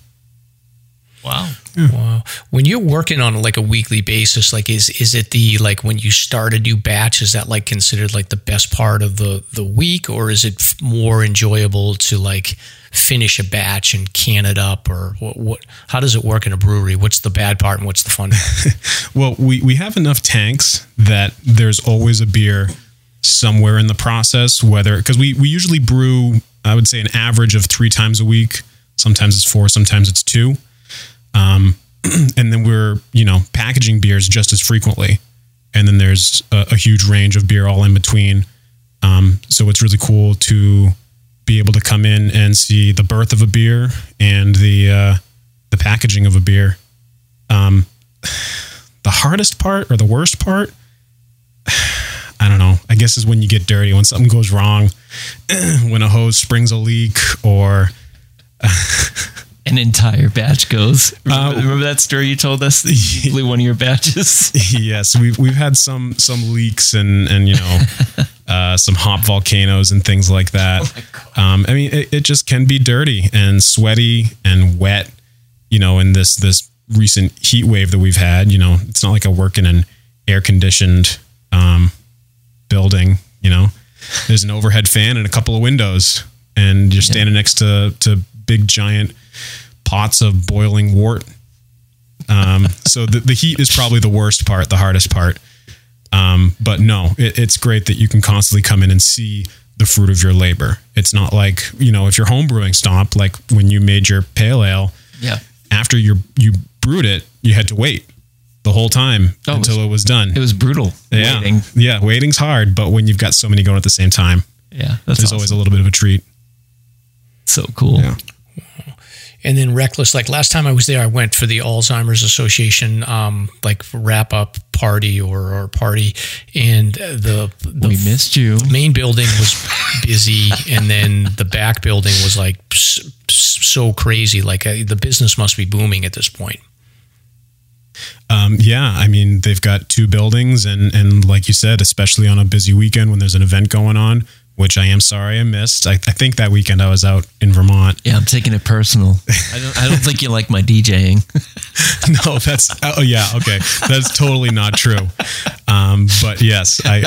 Wow. Wow. When you're working on like a weekly basis, like is is it the like when you start a new batch, is that like considered like the best part of the the week, or is it f- more enjoyable to like finish a batch and can it up, or what? what how does it work in a brewery? What's the bad part and what's the fun? Well, we, we have enough tanks that there's always a beer somewhere in the process, whether because we, we usually brew, I would say, an average of three times a week. Sometimes it's four, sometimes it's two. Um, and then we're, you know, packaging beers just as frequently. And then there's a, a huge range of beer all in between. Um, so it's really cool to be able to come in and see the birth of a beer and the uh, the packaging of a beer. Um, the hardest part or the worst part, I don't know. I guess is when you get dirty, when something goes wrong, when a hose springs a leak, or An entire batch goes. Remember, Uh, remember that story you told us? Blew one of your batches. yes, we've we've had some some leaks and and you know uh, some hop volcanoes and things like that. um, I mean, it, it just can be dirty and sweaty and wet. You know, in this this recent heat wave that we've had, you know, it's not like I work in an air conditioned um, building. You know, there's an overhead fan and a couple of windows, and you're standing next to to big giant pots of boiling wort um, so the, the heat is probably the worst part, the hardest part. Um, but no, it, it's great that you can constantly come in and see the fruit of your labor. It's not like, you know, if you're home brewing stomp, like when you made your pale ale, yeah. after you you brewed it, you had to wait the whole time Oh, it until was- it was done. It was brutal. yeah. Waiting. Yeah. Waiting's hard, but when you've got so many going at the same time, Yeah. That's there's always a little bit of a treat. so cool. Yeah. And then Reklis. Like last time I was there, I went for the Alzheimer's Association um, like wrap up party or, or party, and the the We missed you. main building was busy and then the back building was like s- s- so crazy like uh, the business must be booming at this point Um, yeah, I mean they've got two buildings, and and like you said, especially on a busy weekend when there's an event going on, which I am sorry I missed. I, I think that weekend I was out in Vermont. Yeah, I'm taking it personal. I don't. I don't think you like my DJing. no, that's oh yeah, okay, that's totally not true. Um, but yes, I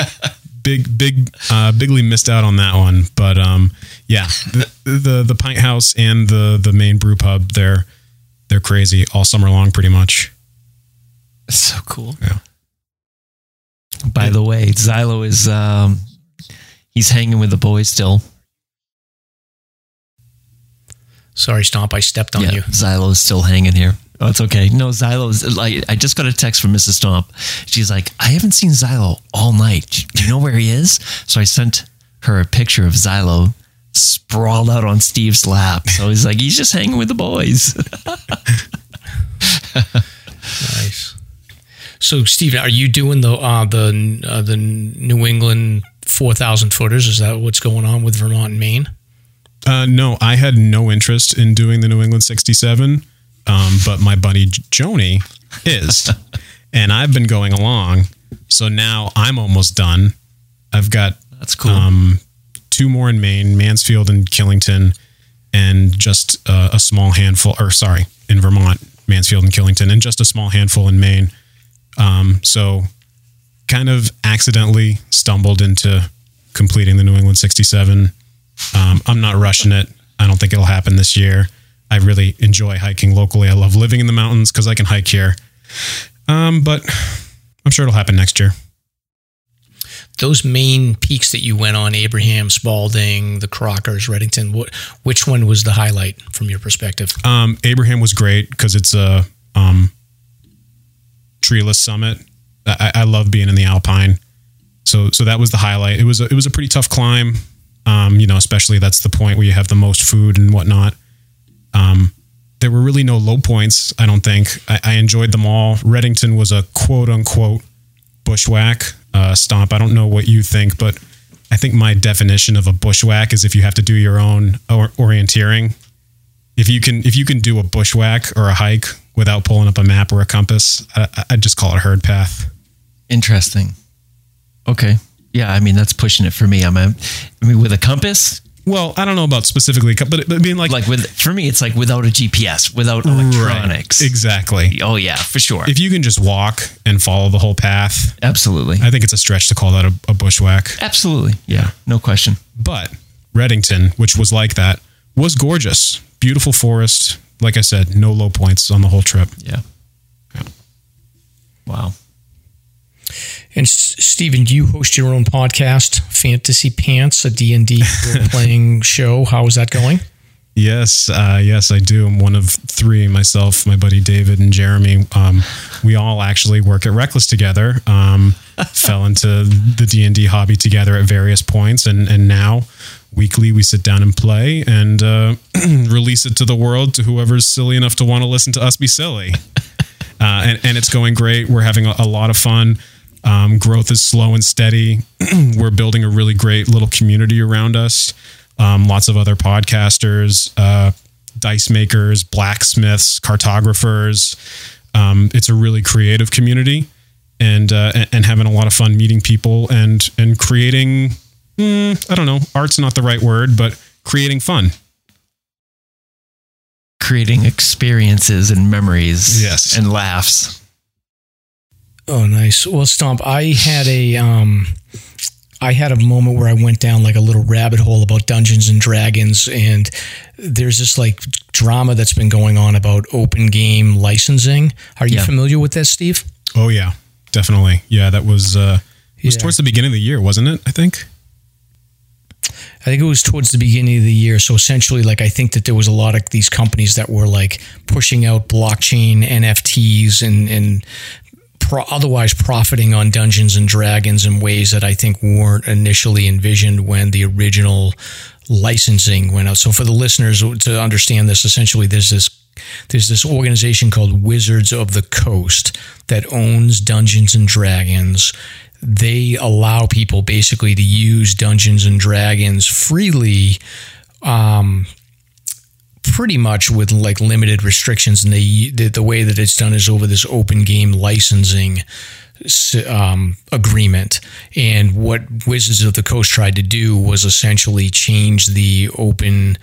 big big uh, bigly missed out on that one. But um, yeah, the, the the Pint House and the the main brew pub they're they're crazy all summer long, pretty much. That's So cool. Yeah. By the way, Xylo is um, he's hanging with the boys still. sorry stomp i stepped on yeah, you is still hanging here. Oh, it's okay. No, Xylo is like I just got a text from Mrs. Stomp. She's like, I haven't seen Xylo all night. Do you know where he is? So I sent her a picture of Xylo sprawled out on Steve's lap. So he's like, he's just hanging with the boys. nice so steven are you doing the uh, the uh, the new england 4000 footers is that what's going on with vermont and maine Uh, no, I had no interest in doing the New England 67, um, but my buddy Joni is, and I've been going along. So now I'm almost done. I've got That's cool. um, two more in Maine, Mansfield and Killington, and just uh, a small handful, or sorry, in Vermont, Mansfield and Killington, and just a small handful in Maine. Um, so kind of accidentally stumbled into completing the New England 67. Um, I'm not rushing it. I don't think it'll happen this year. I really enjoy hiking locally. I love living in the mountains because I can hike here. Um, but I'm sure it'll happen next year. Those Maine peaks that you went on, Abraham, Spalding, the Crockers, Redington, what, which one was the highlight from your perspective? Um, Abraham was great because it's a um, treeless summit. I, I love being in the Alpine, so so that was the highlight. It was a, it was a pretty tough climb, um, you know, especially that's the point where you have the most food and whatnot. Um, there were really no low points. I don't think I, I enjoyed them all. Redington was a quote unquote bushwhack uh, stomp. I don't know what you think, but I think my definition of a bushwhack is if you have to do your own or- orienteering. If you can, if you can do a bushwhack or a hike without pulling up a map or a compass, I, I'd just call it a herd path. Interesting. Okay. Yeah, I mean that's pushing it for me. I'm a, I mean with a compass, Well, I don't know about specifically, but, but I mean, like, like with for me it's like without a GPS, without electronics. Right, exactly. Oh yeah, for sure. If you can just walk and follow the whole path, Absolutely. I think it's a stretch to call that a, a bushwhack. Absolutely. Yeah, no question. But Redington, which was like that, was gorgeous. Beautiful forest. Like I said, no low points on the whole trip. Yeah. Wow. And S- Stephen, you host your own podcast, Fantasy Pants, a D&D role-playing show. How is that going? Yes, uh, yes, I do. I'm one of three. Myself, my buddy David, and Jeremy. Um, we all actually work at Reklis together. Um, fell into the D and D hobby together at various points, and and now weekly we sit down and play and uh, release it to the world to whoever's silly enough to want to listen to us be silly. Uh, and and it's going great. We're having a, a lot of fun. Um, growth is slow and steady. We're building a really great little community around us. Um, lots of other podcasters, uh, dice makers, blacksmiths, cartographers. Um, it's a really creative community, and, uh, and and having a lot of fun meeting people and and creating. mm, I don't know, art's not the right word, but creating fun. Creating experiences and memories. Yes. And laughs. Oh, nice. Well, Stomp, I had a um, I had a moment where I went down like a little rabbit hole about Dungeons and Dragons, and there's this like drama that's been going on about open game licensing. Are you Yeah. familiar with that, Steve? Oh yeah, definitely. Yeah, that was uh, it was Yeah. towards the beginning of the year, wasn't it? I think. I think it was towards the beginning of the year. So essentially, like I think that there was a lot of these companies that were like pushing out blockchain NFTs and and pro- otherwise profiting on Dungeons and Dragons in ways that I think weren't initially envisioned when the original licensing went out. So for the listeners to understand this, essentially, there's this there's this organization called Wizards of the Coast that owns Dungeons and Dragons. They allow people basically to use Dungeons and Dragons freely, um, pretty much with like limited restrictions. And they the, the way that it's done is over this open game licensing um, agreement. And what Wizards of the Coast tried to do was essentially change the open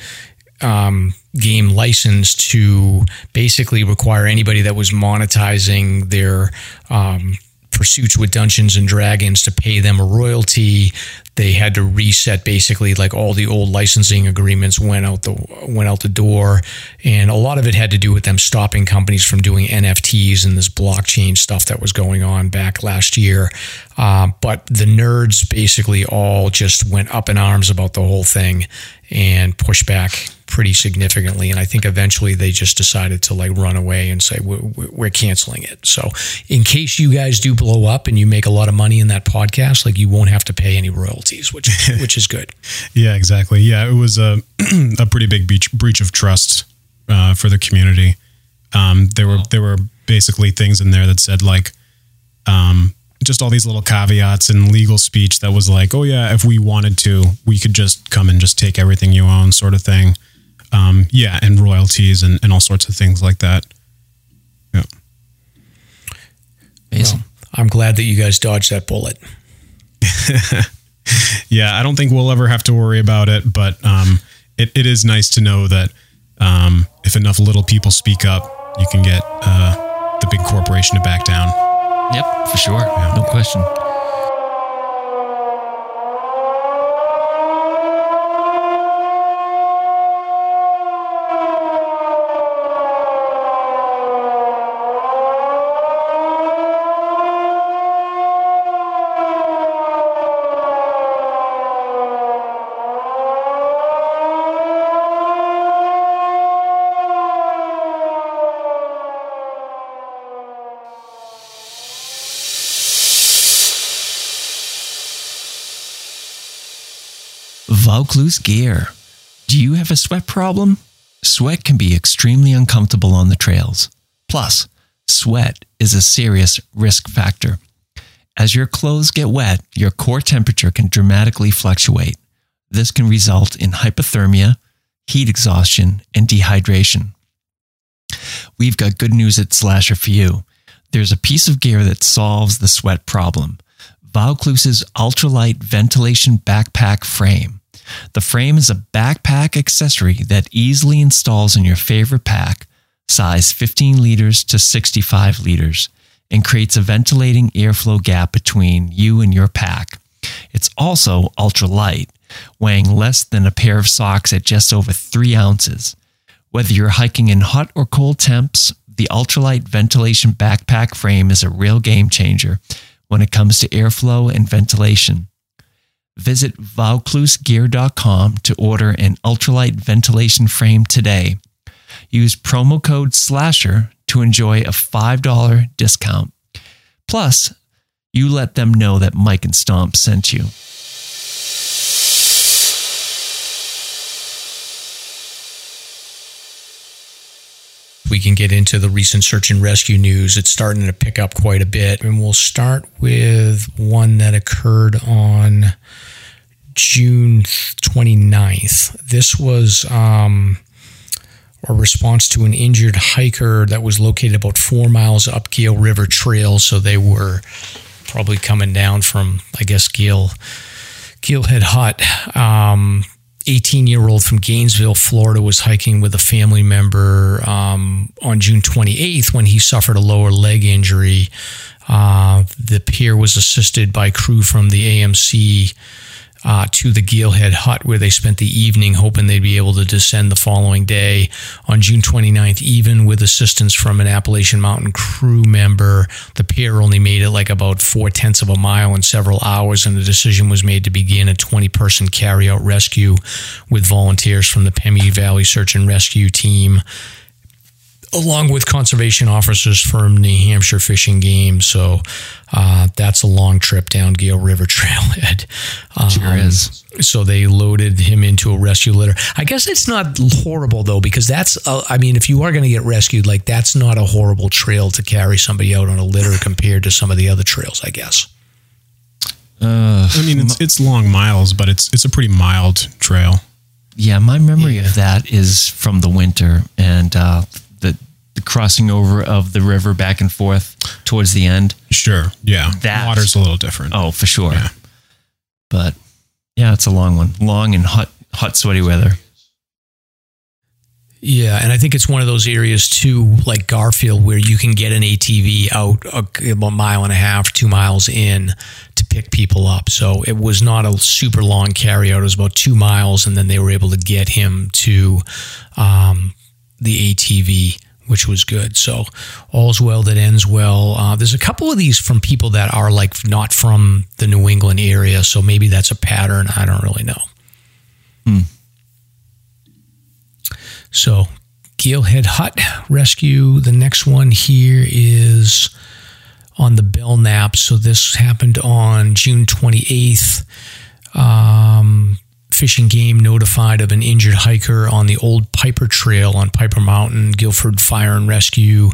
um, game license to basically require anybody that was monetizing their um, pursuits with Dungeons and Dragons to pay them a royalty. They had to reset basically like all the old licensing agreements went out the went out the door, and a lot of it had to do with them stopping companies from doing NFTs and this blockchain stuff that was going on back last year. Uh, but the nerds basically all just went up in arms about the whole thing and pushed back pretty significantly. And I think eventually they just decided to like run away and say, we're, we're canceling it. So, in case you guys do blow up and you make a lot of money in that podcast, like you won't have to pay any royalties, which, which is good. Yeah, exactly. Yeah, it was a a pretty big breach, breach of trust uh, for the community. Um, there were there were basically things in there that said like, um, just all these little caveats and legal speech that was like, oh yeah, if we wanted to, we could just come and just take everything you own, sort of thing. Um, yeah, and royalties and, and all sorts of things like that. Yeah. Amazing. I'm glad that you guys dodged that bullet. yeah, I don't think we'll ever have to worry about it, but um, it, it is nice to know that um, if enough little people speak up, you can get uh, the big corporation to back down. Yep, for sure. No question. Vaucluse Gear. Do you have a sweat problem? Sweat can be extremely uncomfortable on the trails. Plus, sweat is a serious risk factor. As your clothes get wet, your core temperature can dramatically fluctuate. This can result in hypothermia, heat exhaustion, and dehydration. We've got good news at SLASR for you. There's a piece of gear that solves the sweat problem. Vaucluse's ultralight ventilation backpack frame. The frame is a backpack accessory that easily installs in your favorite pack, size 15 liters to 65 liters, and creates a ventilating airflow gap between you and your pack. It's also ultralight, weighing less than a pair of socks at just over 3 ounces. Whether you're hiking in hot or cold temps, the ultralight ventilation backpack frame is a real game changer when it comes to airflow and ventilation. Visit VaucluseGear.com to order an ultralight ventilation frame today. Use promo code SLASR to enjoy a $5 discount. Plus, you let them know that Mike and Stomp sent you. we can get into the recent search and rescue news. It's starting to pick up quite a bit. And we'll start with one that occurred on June 29th. This was um, a response to an injured hiker that was located about four miles up Gale River Trail. So they were probably coming down from, I guess, Gale. Galehead Hut. Um, 18 year old from Gainesville, Florida, was hiking with a family member um, on June 28th when he suffered a lower leg injury. Uh, the pair was assisted by crew from the AMC uh, to the Galehead Hut, where they spent the evening hoping they'd be able to descend the following day. On June 29th, even with assistance from an Appalachian Mountain crew member, the pair only made it like about four tenths of a mile in several hours, and the decision was made to begin a 20 person carry out rescue with volunteers from the Pemi Valley Search and Rescue Team along with conservation officers from New Hampshire Fishing and Game. So uh, that's a long trip down Gale River Trailhead. Um, Sure is. So they loaded him into a rescue litter. I guess it's not horrible though, because that's, uh, I mean, if you are going to get rescued, like that's not a horrible trail to carry somebody out on a litter compared to some of the other trails, I guess. I mean, it's it's long miles, but it's it's a pretty mild trail. Yeah, my memory of that is from the winter and uh, the the crossing over of the river back and forth towards the end. Sure, yeah. That- water's a little different. Oh, for sure. Yeah. But yeah, it's a long one, long and hot, hot, sweaty weather. Yeah, and I think it's one of those areas too, like Garfield, where you can get an ATV out a, a mile and a half, two miles in to pick people up. So it was not a super long carryout; it was about two miles, and then they were able to get him to um, the ATV, which was good. So all's well that ends well. Uh, there's a couple of these from people that are like not from the New England area, so maybe that's a pattern. I don't really know. So, Galehead Hut Rescue. The next one here is on the Belknap. So, this happened on June 28th. Um, Fish and Game notified of an injured hiker on the old Piper Trail on Piper Mountain. Gilford Fire and Rescue,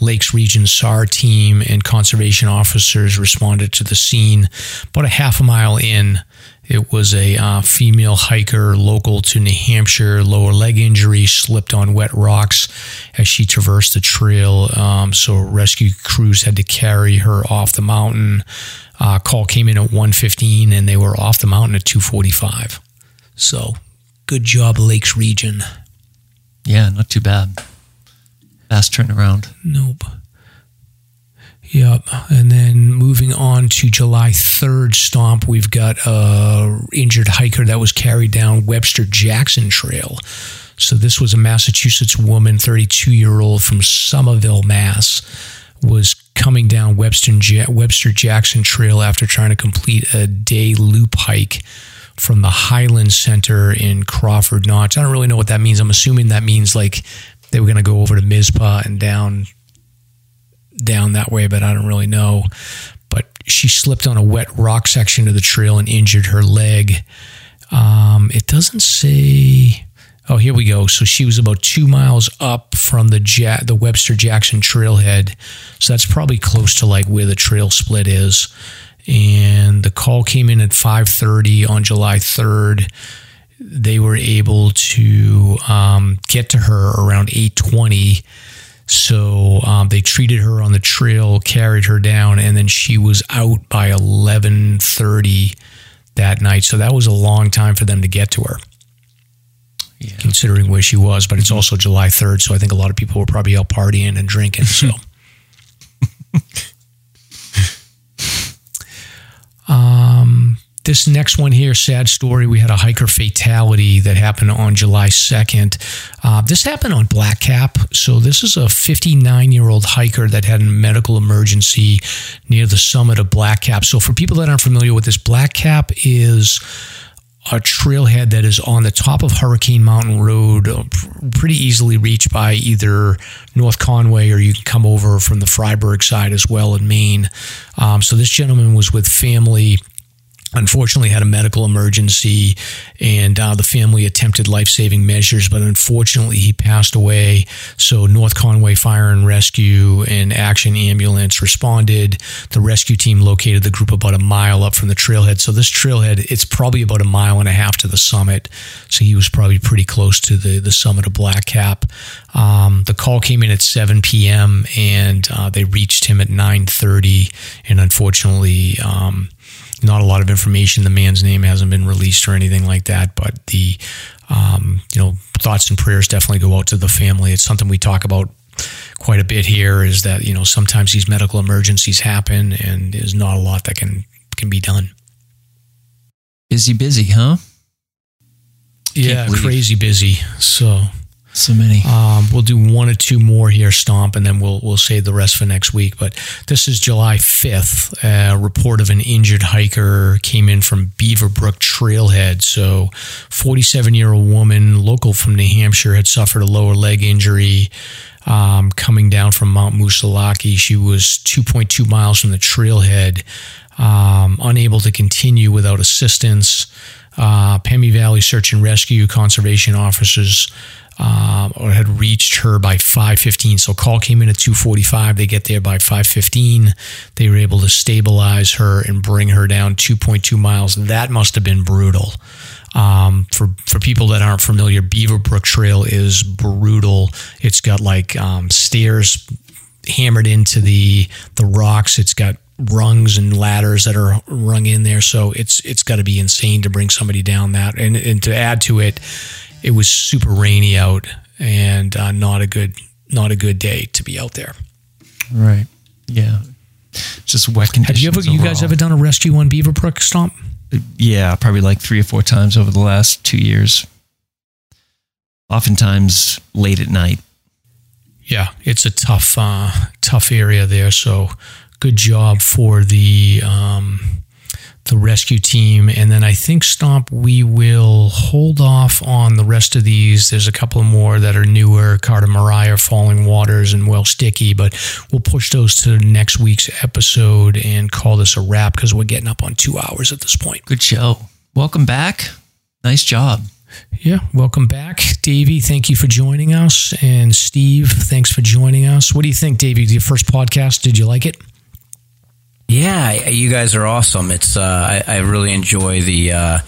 Lakes Region SAR team, and conservation officers responded to the scene about a half a mile in. It was a uh, female hiker local to New Hampshire, lower leg injury, slipped on wet rocks as she traversed the trail. Um, so rescue crews had to carry her off the mountain. Uh, call came in at 1:15, and they were off the mountain at 2:45. So, good job, Lakes Region. Yeah, not too bad. Fast turnaround. Nope. Yep. And then moving on to July 3rd stomp, we've got a injured hiker that was carried down Webster Jackson Trail. So this was a Massachusetts woman, 32 year old from Somerville, Mass, was coming down Webster, Webster Jackson Trail after trying to complete a day loop hike from the Highland Center in Crawford Notch. I don't really know what that means. I'm assuming that means like they were going to go over to Mizpah and down down that way, but I don't really know. But she slipped on a wet rock section of the trail and injured her leg. Um, it doesn't say. Oh, here we go. So she was about two miles up from the ja- the Webster Jackson trailhead. So that's probably close to like where the trail split is. And the call came in at 5:30 on July 3rd. They were able to um, get to her around 8:20. So um, they treated her on the trail, carried her down, and then she was out by 11:30 that night. So that was a long time for them to get to her considering where she was, but it's also July 3rd, so I think a lot of people were probably out partying and drinking. So, um, this next one here, sad story. We had a hiker fatality that happened on July 2nd. Uh, this happened on Black Cap. So, this is a 59 year old hiker that had a medical emergency near the summit of Black Cap. So, for people that aren't familiar with this, Black Cap is a trailhead that is on the top of Hurricane Mountain Road, uh, pretty easily reached by either North Conway or you can come over from the Fryeburg side as well in Maine. Um, so this gentleman was with family unfortunately had a medical emergency and uh, the family attempted life-saving measures but unfortunately he passed away. So north conway fire and rescue and action ambulance responded. The rescue team located the group about a mile up from the trailhead. So this trailhead it's probably about a mile and a half to the summit. So he was probably pretty close to the, the summit of black cap. Um, the call came in at 7 p.m and uh, they reached him at 9.30 and unfortunately um, not a lot of information. The man's name hasn't been released or anything like that, but the um, you know thoughts and prayers definitely go out to the family. It's something we talk about quite a bit here. Is that you know sometimes these medical emergencies happen, and there's not a lot that can can be done. Busy, busy, huh? yeah, crazy busy. So So many. Um, we'll do one or two more here, Stomp, and then we'll we'll save the rest for next week. But this is July fifth. A report of an injured hiker came in from Beaver Brook Trailhead. So, forty-seven year old woman, local from New Hampshire, had suffered a lower leg injury. Um, coming down from Mount Moosilauke, she was 2.2 miles from the trailhead, um, unable to continue without assistance. Uh, Pemi Valley Search and Rescue conservation officers um, or had reached her by 5:15. So call came in at 2:45. They get there by 5:15. They were able to stabilize her and bring her down 2.2 miles. That must have been brutal. Um, for for people that aren't familiar, Beaver Brook Trail is brutal. It's got like um, stairs hammered into the the rocks. It's got rungs and ladders that are rung in there. So it's it's got to be insane to bring somebody down that. And and to add to it, it was super rainy out and uh, not a good not a good day to be out there. Right. Yeah. Just wet conditions. Have you ever you guys ever done a rescue on Beaver Brook Stomp? Yeah, probably like three or four times over the last two years. Oftentimes late at night. Yeah, it's a tough uh, tough area there. So good job for the um, the rescue team. And then I think Stomp, we will hold off on the rest of these. There's a couple more that are newer, Carter Moriah, Falling Waters, and Welch Dickey, but we'll push those to next week's episode and call this a wrap because we're getting up on two hours at this point. Good show. Welcome back. Nice job. Yeah, welcome back, Davey. Thank you for joining us, and Steve, thanks for joining us. What do you think, Davey? Your first podcast? Did you like it? Yeah, you guys are awesome. It's uh, I, I really enjoy the uh,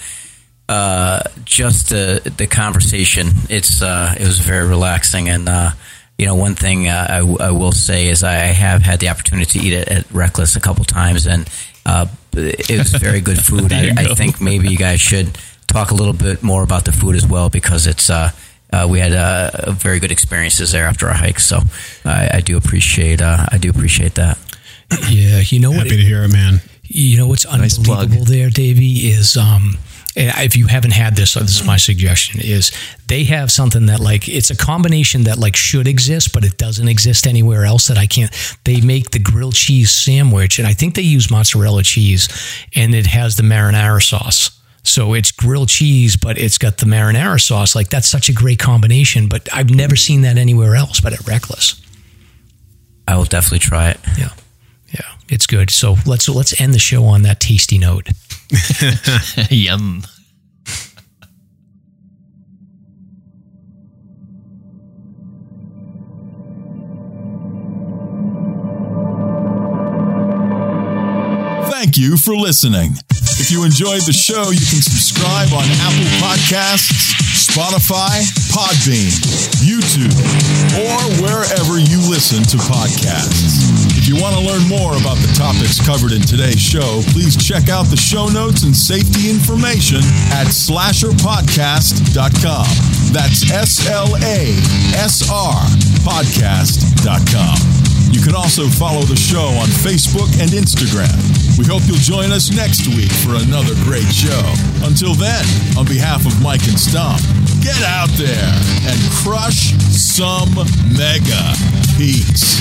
uh, just the the conversation. It's uh, it was very relaxing, and uh, you know one thing uh, I, w- I will say is I have had the opportunity to eat it at Reklis a couple times, and uh, it was very good food. I, I think maybe you guys should talk a little bit more about the food as well because it's. Uh, uh, we had uh, very good experiences there after our hike, so I, I do appreciate uh, I do appreciate that. Yeah, you know what? Happy to hear it, man. You know what's Nice plug. unbelievable there, Davey, is um, if you haven't had this, this is my suggestion: is they have something that like it's a combination that like should exist, but it doesn't exist anywhere else. That I can't. They make the grilled cheese sandwich, and I think they use mozzarella cheese, and it has the marinara sauce. So it's grilled cheese, but it's got the marinara sauce. Like that's such a great combination. But I've never seen that anywhere else, but at Reklis. I will definitely try it. Yeah, yeah, it's good. So let's let's end the show on that tasty note. Yum. Thank you for listening. If you enjoyed the show, you can subscribe on Apple Podcasts, Spotify, Podbean, YouTube, or wherever you listen to podcasts. If you want to learn more about the topics covered in today's show, please check out the show notes and safety information at slasrpodcast.com. That's S L A S R podcast.com. You can also follow the show on Facebook and Instagram. We hope you'll join us next week for another great show. Until then, on behalf of Mike and Stomp, get out there and crush some mega. Peace.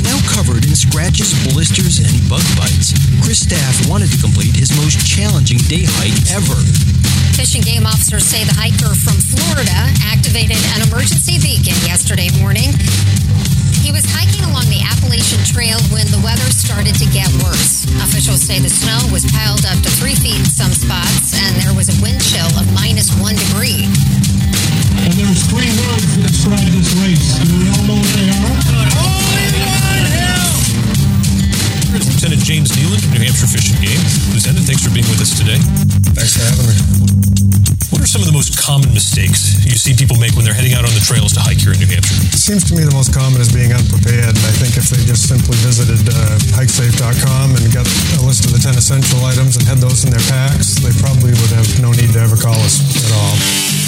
Now covered in scratches, blisters, and bug bites, Chris Staff wanted to complete his most challenging day hike ever. Fish and game officers say the hiker from Florida activated an emergency beacon yesterday morning. He was hiking along the Appalachian Trail when the weather started to get worse. Officials say the snow was piled up to three feet in some spots, and there was a wind chill of minus one degree. And there's three words that describe this race. Do we all know what they are? Lieutenant James Nealon, from New Hampshire Fish and Game. Lieutenant, thanks for being with us today. Thanks for having me. What are some of the most common mistakes you see people make when they're heading out on the trails to hike here in New Hampshire? It seems to me the most common is being unprepared. And I think if they just simply visited uh, hikesafe.com and got a list of the 10 essential items and had those in their packs, they probably would have no need to ever call us.